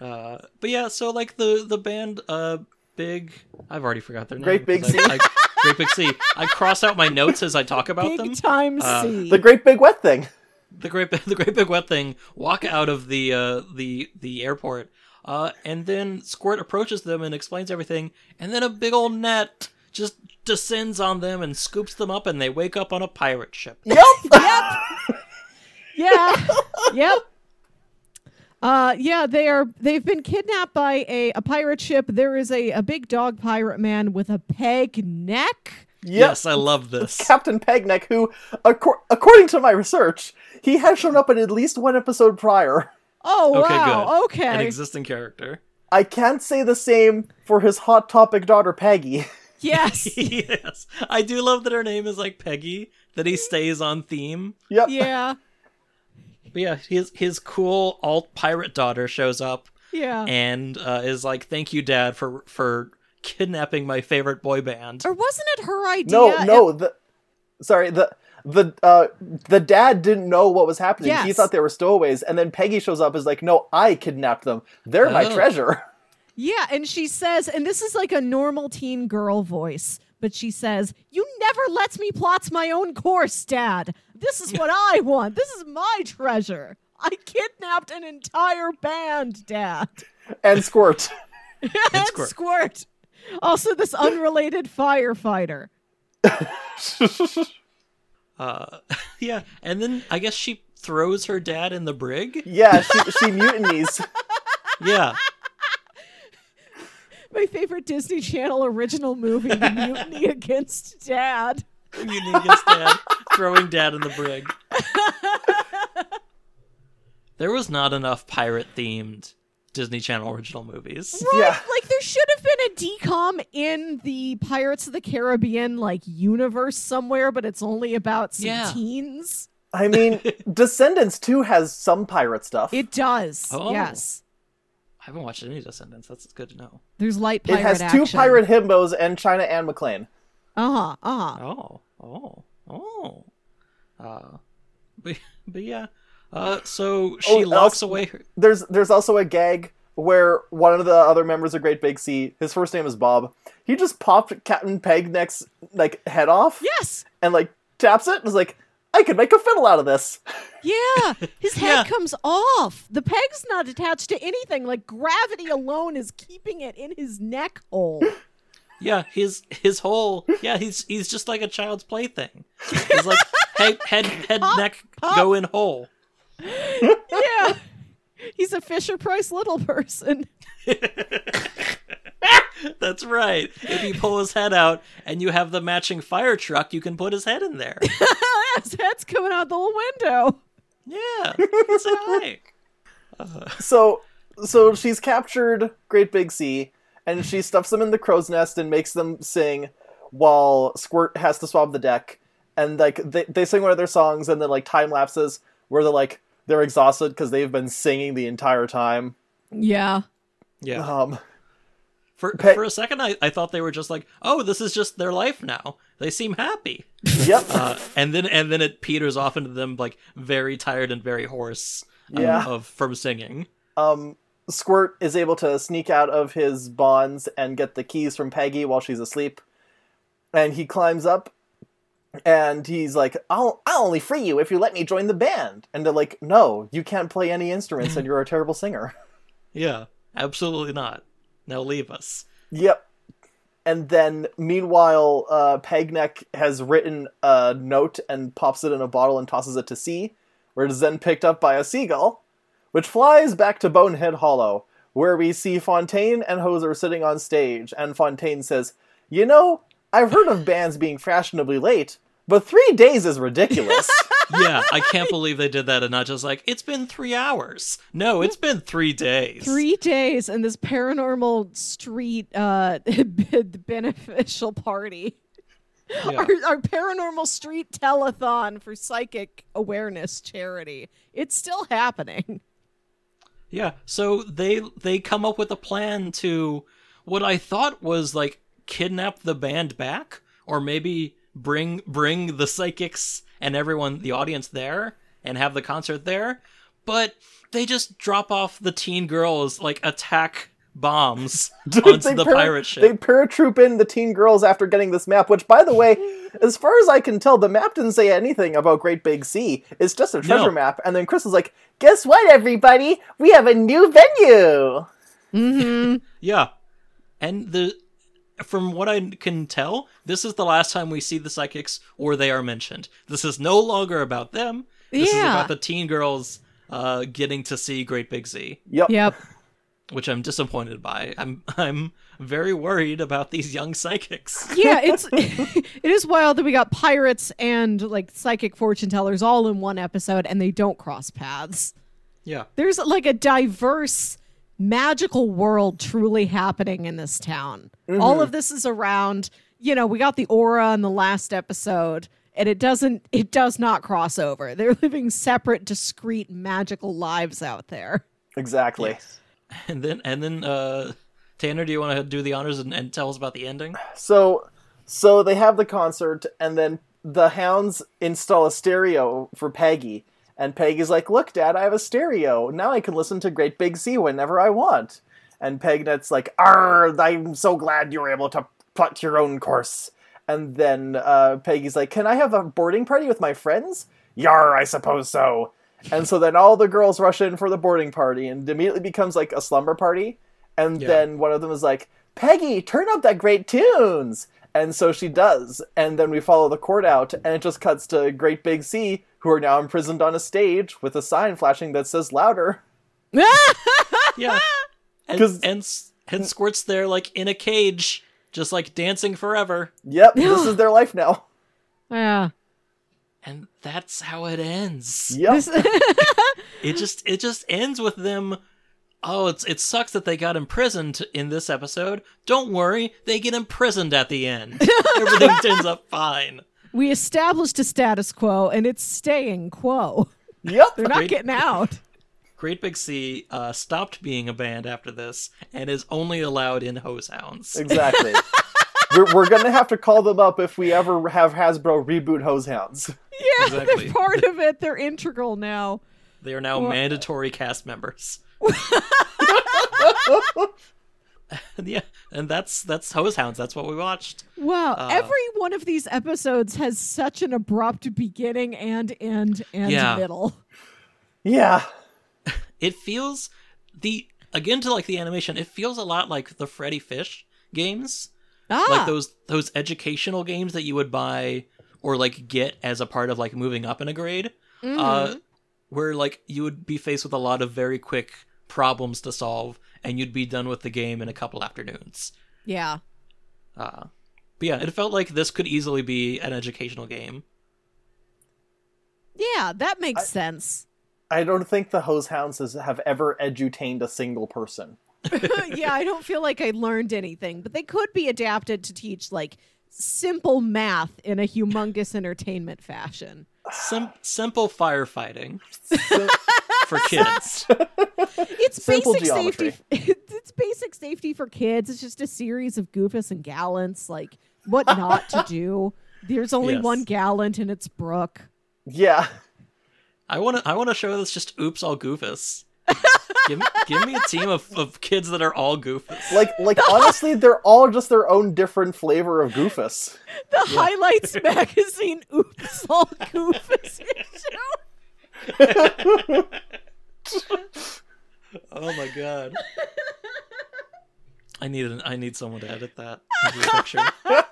Uh, but yeah, so like the the band, uh, Big, I've already forgot their name. Great Big I, I, Great Big Sea. I cross out my notes as I talk about Big them. time Uh, C. the great big wet thing. the great the great big wet thing walk out of the uh, the the airport, uh, and then Squirt approaches them and explains everything, and then a big old net just descends on them and scoops them up, and they wake up on a pirate ship. Yep. yep. yeah. yep. Uh yeah, they are they've been kidnapped by a, a pirate ship. There is a, a big dog pirate man with a peg neck. Yep. Yes, I love this. Captain Pegneck, who, acor- according to my research, he has shown up in at least one episode prior. Oh Okay, wow. good. An Okay. existing character. I can't say the same for his hot topic daughter Peggy. yes. yes, I do love that her name is like Peggy. That he stays on theme. Yep. Yeah. But yeah, his his cool alt pirate daughter shows up Yeah. and uh, is like, "Thank you, Dad, for for kidnapping my favorite boy band." or wasn't it her idea? No, no, the sorry, the the uh the dad didn't know what was happening. He thought they were stowaways, and then Peggy shows up is like, "No, I kidnapped them. They're my Oh. treasure." Yeah, and she says, and this is like a normal teen girl voice, but she says, "You never lets me plots my own course, Dad. This is what I want. This is my treasure. I kidnapped an entire band, Dad." And Squirt. and Squirt. Squirt. Also, this unrelated firefighter. Uh, yeah, and then I guess she throws her dad in the brig. yeah, she she mutinies. Yeah, My favorite Disney Channel original movie, The Mutiny Against Dad. you need his dad throwing dad in the brig. There was not enough pirate themed Disney Channel original movies. Yeah. Like there should have been a DCOM in the Pirates of the Caribbean like universe somewhere, but it's only about some Yeah. teens. I mean, Descendants too has some pirate stuff. It does. Oh. Yes. I haven't watched any Descendants. That's good to know. There's light It pirate has action. two pirate himbos and China and Anne McClain. Uh-huh. Uh-huh. Oh, oh, oh. Uh, but, but yeah. Uh, so she Oh, locks also- away her. There's there's also a gag where one of the other members of Great Big Sea, his first name is Bob. He just popped Captain Peg Pegneck's like head off Yes. and like taps it and is like, I could make a fiddle out of this. Yeah. His head Yeah. comes off. The peg's not attached to anything. Like gravity alone is keeping it in his neck hole. Yeah, his his whole yeah, he's he's just like a child's plaything. He's like head head head neck go in hole. yeah. He's a Fisher Price little person. That's right. If you pull his head out and you have the matching fire truck, you can put his head in there. His head's coming out the little window. Yeah, it's hi. So so she's captured Great Big Sea and she stuffs them in the crow's nest and makes them sing while Squirt has to swab the deck. And like they, they sing one of their songs and then like time lapses where they're like they're exhausted because they've been singing the entire time. Yeah. Yeah. Um For Pe- for a second, I, I thought they were just like, oh, this is just their life now. They seem happy. Yep. Uh, and then and then it peters off into them like very tired and very hoarse. uh, Yeah. Of from singing. um, Squirt is able to sneak out of his bonds and get the keys from Peggy while she's asleep. And he climbs up and he's like, I'll, I'll only free you if you let me join the band. And they're like, No, you can't play any instruments and you're a terrible singer. Yeah, absolutely not. Now leave us. yep. And then, meanwhile, uh, Pegneck has written a note and pops it in a bottle and tosses it to sea, where it is then picked up by a seagull, which flies back to Bonehead Hollow, where we see Fontaine and Hoser sitting on stage, and Fontaine says, You know, I've heard of bands being fashionably late, but three days is ridiculous. Yeah, I can't believe they did that and not just like it's been three hours. No, it's been three days. Three days in this paranormal street uh beneficial party. Yeah. our, our paranormal street telethon for psychic awareness charity. It's still happening. Yeah, so they they come up with a plan to what I thought was like kidnap the band back or maybe bring bring the psychics and everyone the audience there and have the concert there, but they just drop off the teen girls like attack bombs onto They the para- pirate ship. They paratroop in the teen girls after getting this map, which, by the way, as far as I can tell, the map didn't say anything about Great Big Sea. It's just a treasure No. map. And then Chris is like, guess what, everybody? We have a new venue! Yeah. And the from what I can tell, this is the last time we see the psychics or they are mentioned. This is no longer about them. This is about the teen girls uh, getting to see Great Big Z, Yep. Yep. Which I'm disappointed by. I'm I'm very worried about these young psychics. Yeah, it's it is wild that we got pirates and like psychic fortune tellers all in one episode and they don't cross paths. Yeah. There's like a diverse magical world truly happening in this town. All mm-hmm. of this is around, you know, we got the aura in the last episode and it doesn't it does not cross over. They're living separate discrete magical lives out there. Exactly. And then and then uh Tanner, do you want to do the honors and, and tell us about the ending? So, so they have the concert, and then the hounds install a stereo for Peggy. And Peggy's like, "Look, Dad, I have a stereo. Now I can listen to Great Big Sea whenever I want." And Pegneck's like, "Arr, I'm so glad you were able to plot your own course." And then uh, Peggy's like, "Can I have a boarding party with my friends?" Yar, I suppose so. And so then all the girls rush in for the boarding party, and it immediately becomes like a slumber party. And Yeah. then one of them is like, Peggy, turn up that great tunes. And so she does. And then we follow the court out, and it just cuts to Great Big Sea, who are now imprisoned on a stage with a sign flashing that says louder. Yeah. And 'Cause- and, S- and Squirt's there like in a cage, just like dancing forever. Yep, this is their life now. Yeah. And that's how it ends. Yep. it just it just ends with them oh it's it sucks that they got imprisoned in this episode don't worry they get imprisoned at the end everything ends up fine We established a status quo and it's staying quo. yep. They're not Great. getting out. great big sea uh, stopped being a band after this and is only allowed in hoze houndz Exactly. we're, we're gonna have to call them up if we ever have Hasbro reboot Hoze Houndz. Yeah, Exactly. they're part of it. They're integral now. they are now mandatory cast members yeah and that's that's hoze houndz that's what we watched Wow. Uh, Every one of these episodes has such an abrupt beginning and end and Yeah. middle. Yeah. it feels the again to like the animation it feels a lot like the freddy fish games Ah, like those those educational games that you would buy or like get as a part of like moving up in a grade uh where like you would be faced with a lot of very quick problems to solve and you'd be done with the game in a couple afternoons yeah. uh but yeah it felt like this could easily be an educational game Yeah, that makes sense. I don't think the Hoze Houndz have ever edutained a single person. yeah, I don't feel like I learned anything, but they could be adapted to teach like simple math in a humongous entertainment fashion. Sim- simple firefighting for kids It's Simple basic geometry. safety. It's basic safety for kids. It's just a series of goofus and gallants, like what not to do. There's only Yes. one gallant, and it's Brooke. Yeah. I want to. I want to show this just oops all goofus. Give, me, give me a team of, of kids that are all goofus. Like, like honestly, they're all just their own different flavor of Goofus. The Highlights magazine Oops All Goofus issue. Oh my god. I need an, I need someone to edit that into a picture.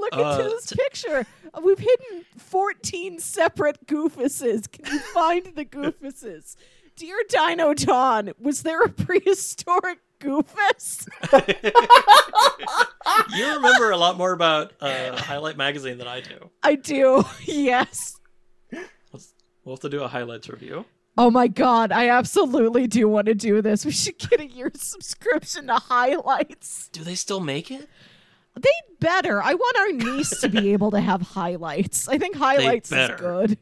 Look Uh, into this t- picture. We've hidden 14 separate goofuses. Can you find the goofuses? Dear Dino Dawn, was there a prehistoric goofus? You remember a lot more about uh, Highlight Magazine than I do. I do. Yes. Let's, we'll have to do a highlights review. Oh my god, I absolutely do want to do this. We should get a year subscription to highlights. Do they still make it? They better. I want our niece to be able to have highlights. I think highlights is good.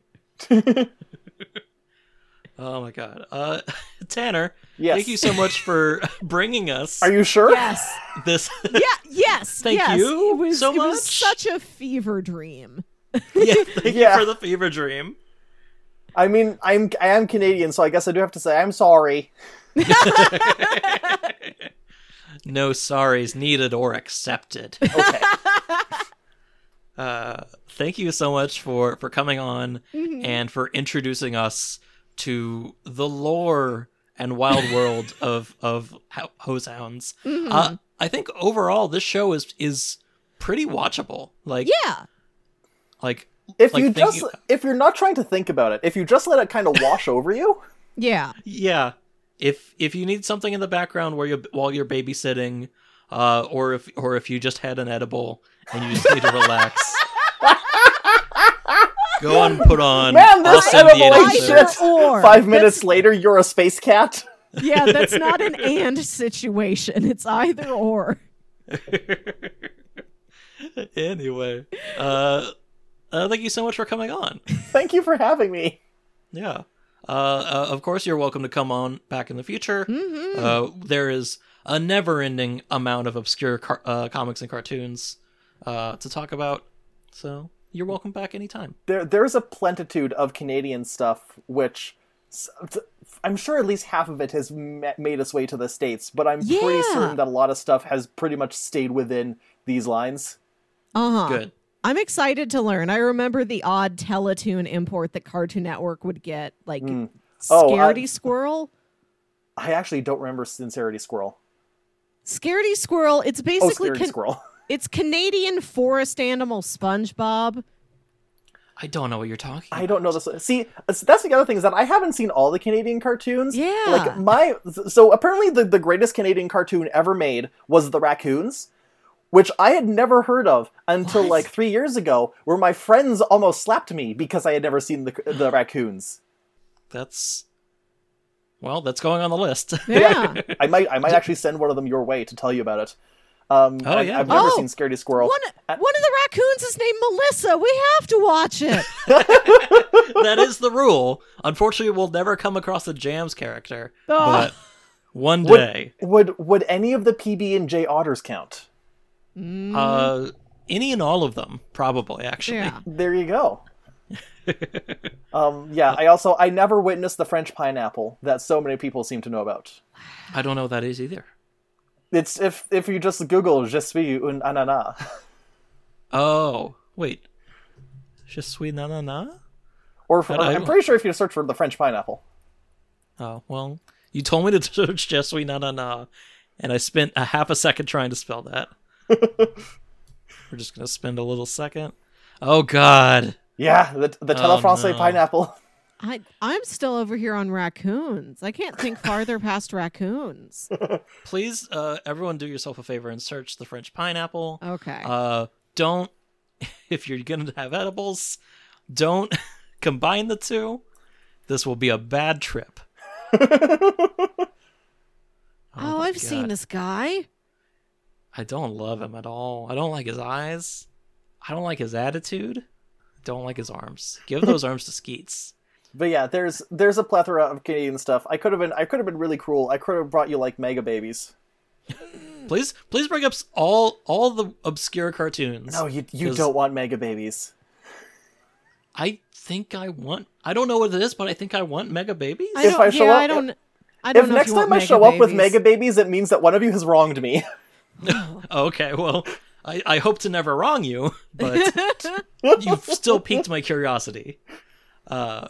Oh my god. Uh, Tanner, Yes. thank you so much for bringing us Are you sure? Yes. this. Yeah. Yes. Thank yes. you It was, so it was such a fever dream. yeah, thank Yeah. you for the fever dream. I mean, I'm I am Canadian, so I guess I do have to say I'm sorry. No sorries needed or accepted. Okay. Uh, thank you so much for for coming on Mm-hmm. and for introducing us to the lore and wild world of of ho- hoze houndz. Mm-hmm. Uh, I think overall this show is is pretty watchable. Like Yeah. like If Like, you thinking- just if you're not trying to think about it, if you just let it kind of wash over you, Yeah. yeah. If if you need something in the background where you while you're babysitting, uh, or if or if you just had an edible and you just need to relax. Go on, put on. Man, this I'll send the edible ain't edition. Either shit. or. five That's- minutes later, you're a space cat. Yeah, that's not an and situation. It's either or. anyway, uh, uh, thank you so much for coming on. Thank you for having me. Yeah. Uh, uh, of course, you're welcome to come on back in the future. Mm-hmm. Uh, there is a never-ending amount of obscure car- uh, comics and cartoons uh, to talk about, so you're welcome back anytime. There, there's a plentitude of Canadian stuff, which I'm sure at least half of it has made its way to the states. But I'm pretty certain that a lot of stuff has pretty much stayed within these lines. Uh huh. Good. I'm excited to learn. I remember the odd Teletoon import that Cartoon Network would get, like Oh, uh, Scaredy Squirrel. I actually don't remember Sincerity Squirrel. Scaredy Squirrel. It's Oh, basically Scaredy can- Squirrel. it's Canadian forest animal SpongeBob. I don't know what you're talking. I don't know this. See, that's that's the other thing is that I haven't seen all the Canadian cartoons. Yeah. Like my, so apparently the the greatest Canadian cartoon ever made was the Raccoons, which I had never heard of until What? like three years ago, where my friends almost slapped me because I had never seen the the Raccoons. That's well, that's going on the list. Yeah. I might I might actually send one of them your way to tell you about it. Um, Oh, I, yeah. I've never Oh, seen Scaredy Squirrel. one, one of the raccoons is named Melissa. We have to watch it. that is the rule. Unfortunately, we'll never come across a Jams character, Oh. but one Would, day, would would any of the PB and J otters count? uh, any and all of them, probably. Actually, yeah. There you go. um, yeah, I also I never witnessed the French pineapple that so many people seem to know about. I don't know what that is either. It's if if you just Google "Je suis un ananas." Oh, wait. Je suis na na? or for, I'm pretty sure if you search for the French pineapple. Oh, well, you told me to search Je suis na, and I spent a half a second trying to spell that. We're just gonna spend a little second. Oh God. Yeah, the the Oh, Telefrancais no. pineapple. I I'm still over here on raccoons. I can't think farther past raccoons. Please, uh, everyone, do yourself a favor and search the French pineapple. Okay. Uh, don't, if you're gonna have edibles, don't combine the two. This will be a bad trip. oh, my I've seen this guy. I don't love him at all. I don't like his eyes. I don't like his attitude. Don't like his arms. Give those arms to Skeets. But yeah, there's there's a plethora of Canadian stuff. I could have been I could have been really cruel. I could have brought you like Mega Babies. Please, please bring up all all the obscure cartoons. No, you you 'Cause don't want Mega Babies. I think I want. I don't know what it is, but I think I want Mega Babies. I If don't. I show yeah, up- I don't. I don't If know next you want time I Mega show up with Mega Babies, it means that one of you has wronged me. Okay, well, I, I hope to never wrong you, but you've still piqued my curiosity. Uh,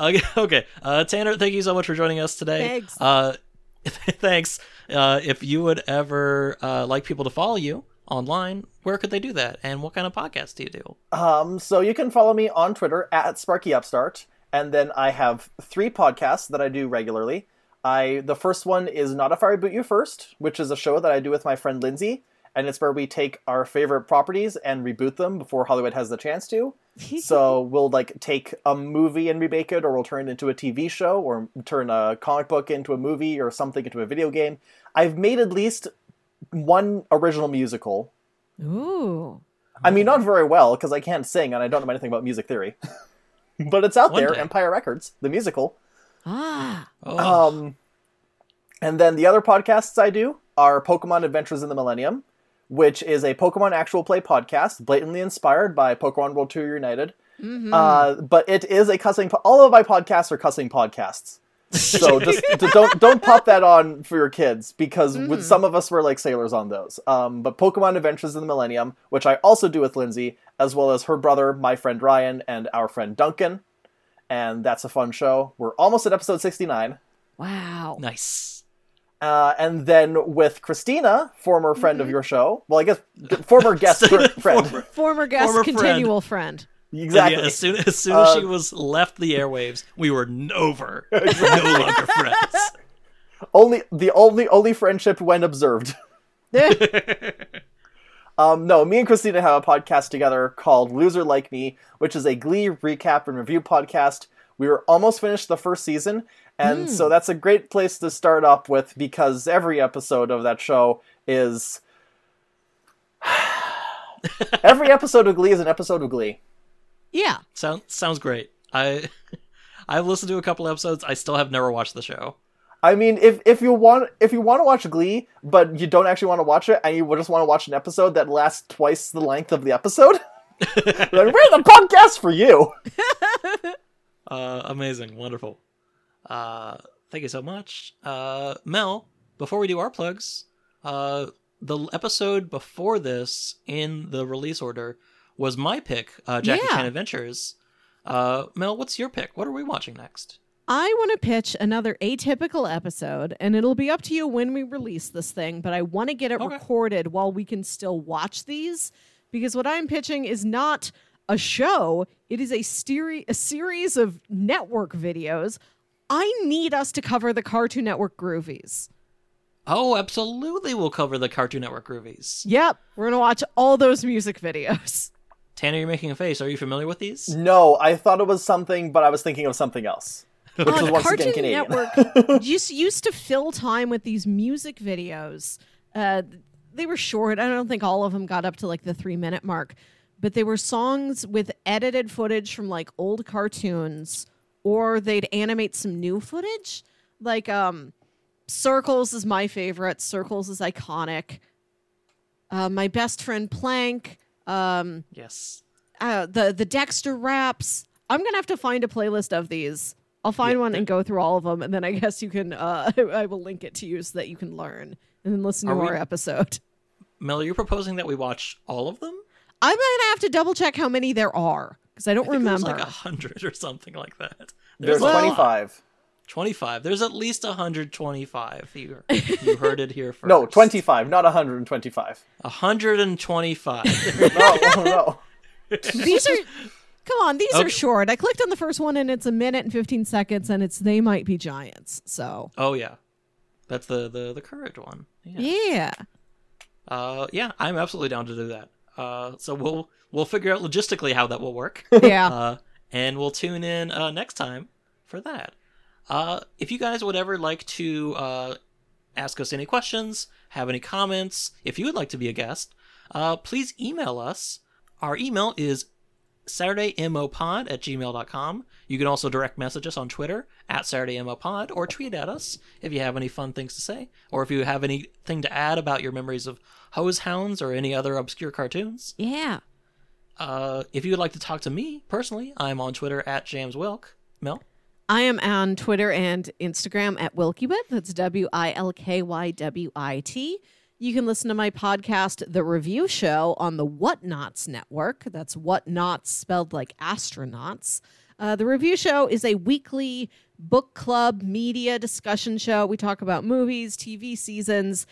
okay, okay. Uh, Tanner, thank you so much for joining us today. Thanks. Uh, thanks. Uh, if you would ever uh, like people to follow you online, where could they do that? And what kind of podcast do you do? Um, so you can follow me on Twitter at Sparky Upstart, and then I have three podcasts that I do regularly. I the first one is Not If I Reboot You First, which is a show that I do with my friend Lindsay, and it's where we take our favorite properties and reboot them before Hollywood has the chance to. so we'll like take a movie and remake it, or we'll turn it into a TV show, or turn a comic book into a movie, or something into a video game. I've made at least one original musical Ooh. I mean, not very well because I can't sing and I don't know anything about music theory. but it's out One there, day. Empire Records, the musical. Ah. Oh, Um, and then the other podcasts I do are Pokemon Adventures in the Millennium, which is a Pokemon actual play podcast, blatantly inspired by Pokemon World Tour United. Uh, but it is a cussing. Po- all of my podcasts are cussing podcasts. So just d- don't don't pop that on for your kids because with some of us were like sailors on those. Um, but Pokemon Adventures in the Millennium, which I also do with Lindsay, as well as her brother, my friend Ryan, and our friend Duncan, and that's a fun show. We're almost at episode sixty nine. Wow. nice. Uh, and then with Christina, former friend of your show. Well, I guess former guest fr- friend. Former- Former guest, Former continual friend. Exactly. Yeah, as soon as soon as she Uh, was left the airwaves, we were n- over, no longer friends. Only the only only friendship when observed. Um, no, me and Christina have a podcast together called Loser Like Me, which is a Glee recap and review podcast. We were almost finished the first season, and so that's a great place to start up with because every episode of that show is. every episode of Glee is an episode of Glee. yeah. Sounds sounds great. I I've listened to a couple episodes. I still have never watched the show. I mean, if if you want if you want to watch Glee, but you don't actually want to watch it, and you just want to watch an episode that lasts twice the length of the episode, then we're the podcast for you. Uh, amazing, wonderful. Uh, thank you so much, uh, Mel. Before we do our plugs, uh, the episode before this in the release order was my pick, uh, Jackie Yeah. Chan Adventures. Uh, Mel, what's your pick? What are we watching next? I want to pitch another atypical episode, and it'll be up to you when we release this thing, but I want to get it Okay. recorded while we can still watch these because what I'm pitching is not a show, it is a, steri- a series of network videos. I need us to cover the Cartoon Network Groovies. Oh, absolutely, we'll cover the Cartoon Network groovies. Yep, we're going to watch all those music videos. Tanner, you're making a face. Are you familiar with these? No, I thought it was something, but I was thinking of something else. Which was on once Cartoon again Canadian. Network just used to fill time with these music videos. Uh, they were short. I don't think all of them got up to like the three minute mark, but they were songs with edited footage from like old cartoons, or they'd animate some new footage. Like um, Circles is my favorite. Circles is iconic. Uh, my best friend Plank. Um, Yes. uh, the the Dexter raps. I'm gonna have to find a playlist of these. I'll find one and go through all of them, and then I guess you can. Uh, I will link it to you so that you can learn and then listen to we- our episode. Mel, are you're proposing that we watch all of them? I'm gonna have to double check how many there are because I don't I think remember. like a hundred or something like that. There's a lot. 25. 25. There's at least 125. You, you heard it here first. No, 25, not 125. 125. No, oh, no. these are. Come on, these Okay. are short. I clicked on the first one and it's a minute and 15 seconds, and it's they might be giants. So oh yeah, that's the the the courage one. Yeah. yeah, Uh, yeah, I'm absolutely down to do that. Uh, so we'll we'll figure out logistically how that will work. yeah. uh, and we'll tune in uh, next time for that. Uh, if you guys would ever like to uh, ask us any questions, have any comments, if you would like to be a guest, uh, please email us. Our email is saturdaymopod at gmail.com. You can also direct message us on Twitter at saturdaymopod or tweet at us if you have any fun things to say or if you have anything to add about your memories of Hoze Houndz or any other obscure cartoons. yeah. Uh, if you would like to talk to me personally, I'm on Twitter at James Wilk. Mel? I am on Twitter and Instagram at Wilkywit. That's W I L K Y W I T. You can listen to my podcast, The Review Show, on the Whatnots Network. That's Whatnots spelled like astronauts. Uh, the Review Show is a weekly book club media discussion show. We talk about movies, TV seasons,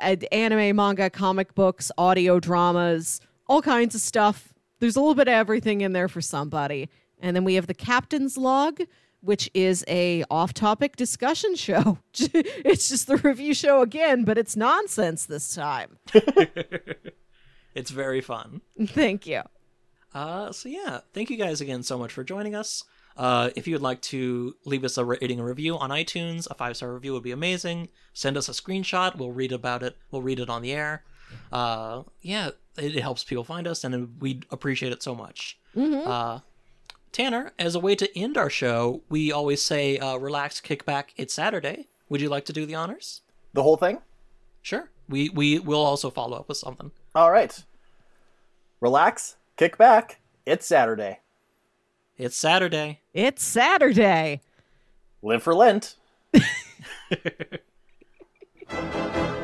anime, manga, comic books, audio dramas, all kinds of stuff. There's a little bit of everything in there for somebody. And then we have the Captain's Log, which is a off-topic discussion show. it's just the review show again, but it's nonsense this time. It's very fun. Thank you. Uh, so yeah, thank you guys again so much for joining us. Uh, if you would like to leave us a rating and review on iTunes, a five star review would be amazing. Send us a screenshot. We'll read about it. We'll read it on the air. Uh, yeah, it, it helps people find us, and we appreciate it so much. Uh, Tanner, as a way to end our show, we always say, uh, "Relax, kick back. It's Saturday." Would you like to do the honors? The whole thing? Sure. We we will also follow up with something. All right. Relax, kick back. It's Saturday. It's Saturday. It's Saturday. Live for Lent.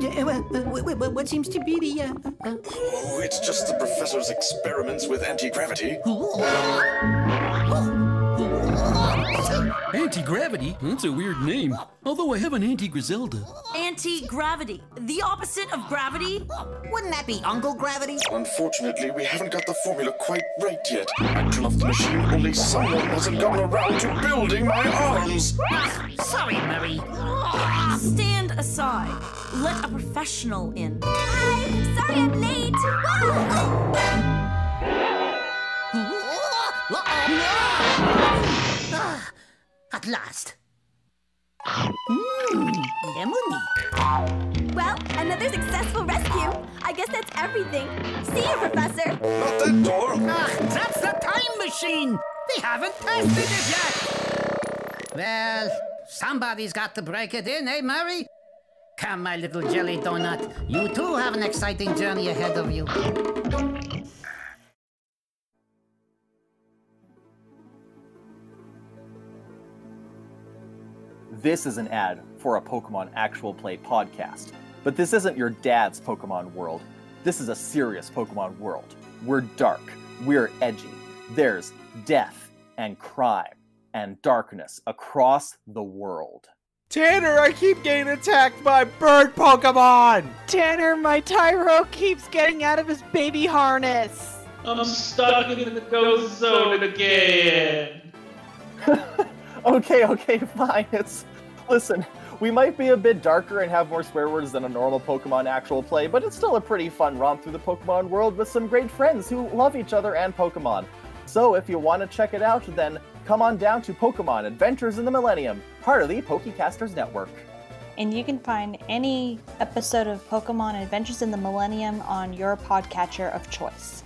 what seems to be the uh, uh, Oh, it's just the professor's experiments with anti-gravity. Anti-gravity? That's a weird name. Although I have an Anti-Griselda. Anti-gravity. The opposite of gravity? Wouldn't that be Uncle Gravity? Unfortunately, we haven't got the formula quite right yet. I turn off the machine, only someone hasn't gotten around to building my arms. Sorry, Murray. Stand aside. Let a professional in. Hi, sorry I'm late. Ah, At last. Mmm, lemony. Well, another successful rescue. I guess that's everything. See you, Professor. Not that door. Ah, that's the time machine. They haven't tested it yet. Well, somebody's got to break it in, eh, Murray? Come, my little jelly donut. You too have an exciting journey ahead of you. This is an ad for a Pokemon Actual Play podcast. But this isn't your dad's Pokemon world. This is a serious Pokemon world. We're dark, we're edgy. There's death and crime and darkness across the world. Tanner, I keep getting attacked by bird Pokemon! Tanner, my Tyro keeps getting out of his baby harness. I'm stuck in the ghost zone again. Okay, okay, fine. It's listen. We might be a bit darker and have more swear words than a normal Pokemon actual play, but it's still a pretty fun romp through the Pokemon world with some great friends who love each other and Pokemon. So if you want to check it out, then come on down to Pokemon Adventures in the Millennium, part of the Pokecasters Network. And you can find any episode of Pokemon Adventures in the Millennium on your podcatcher of choice.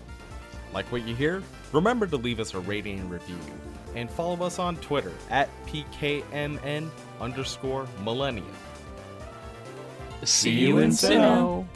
Like what you hear? Remember to leave us a rating and review. And follow us on Twitter at PKMN underscore millennium. See you in Sinnoh.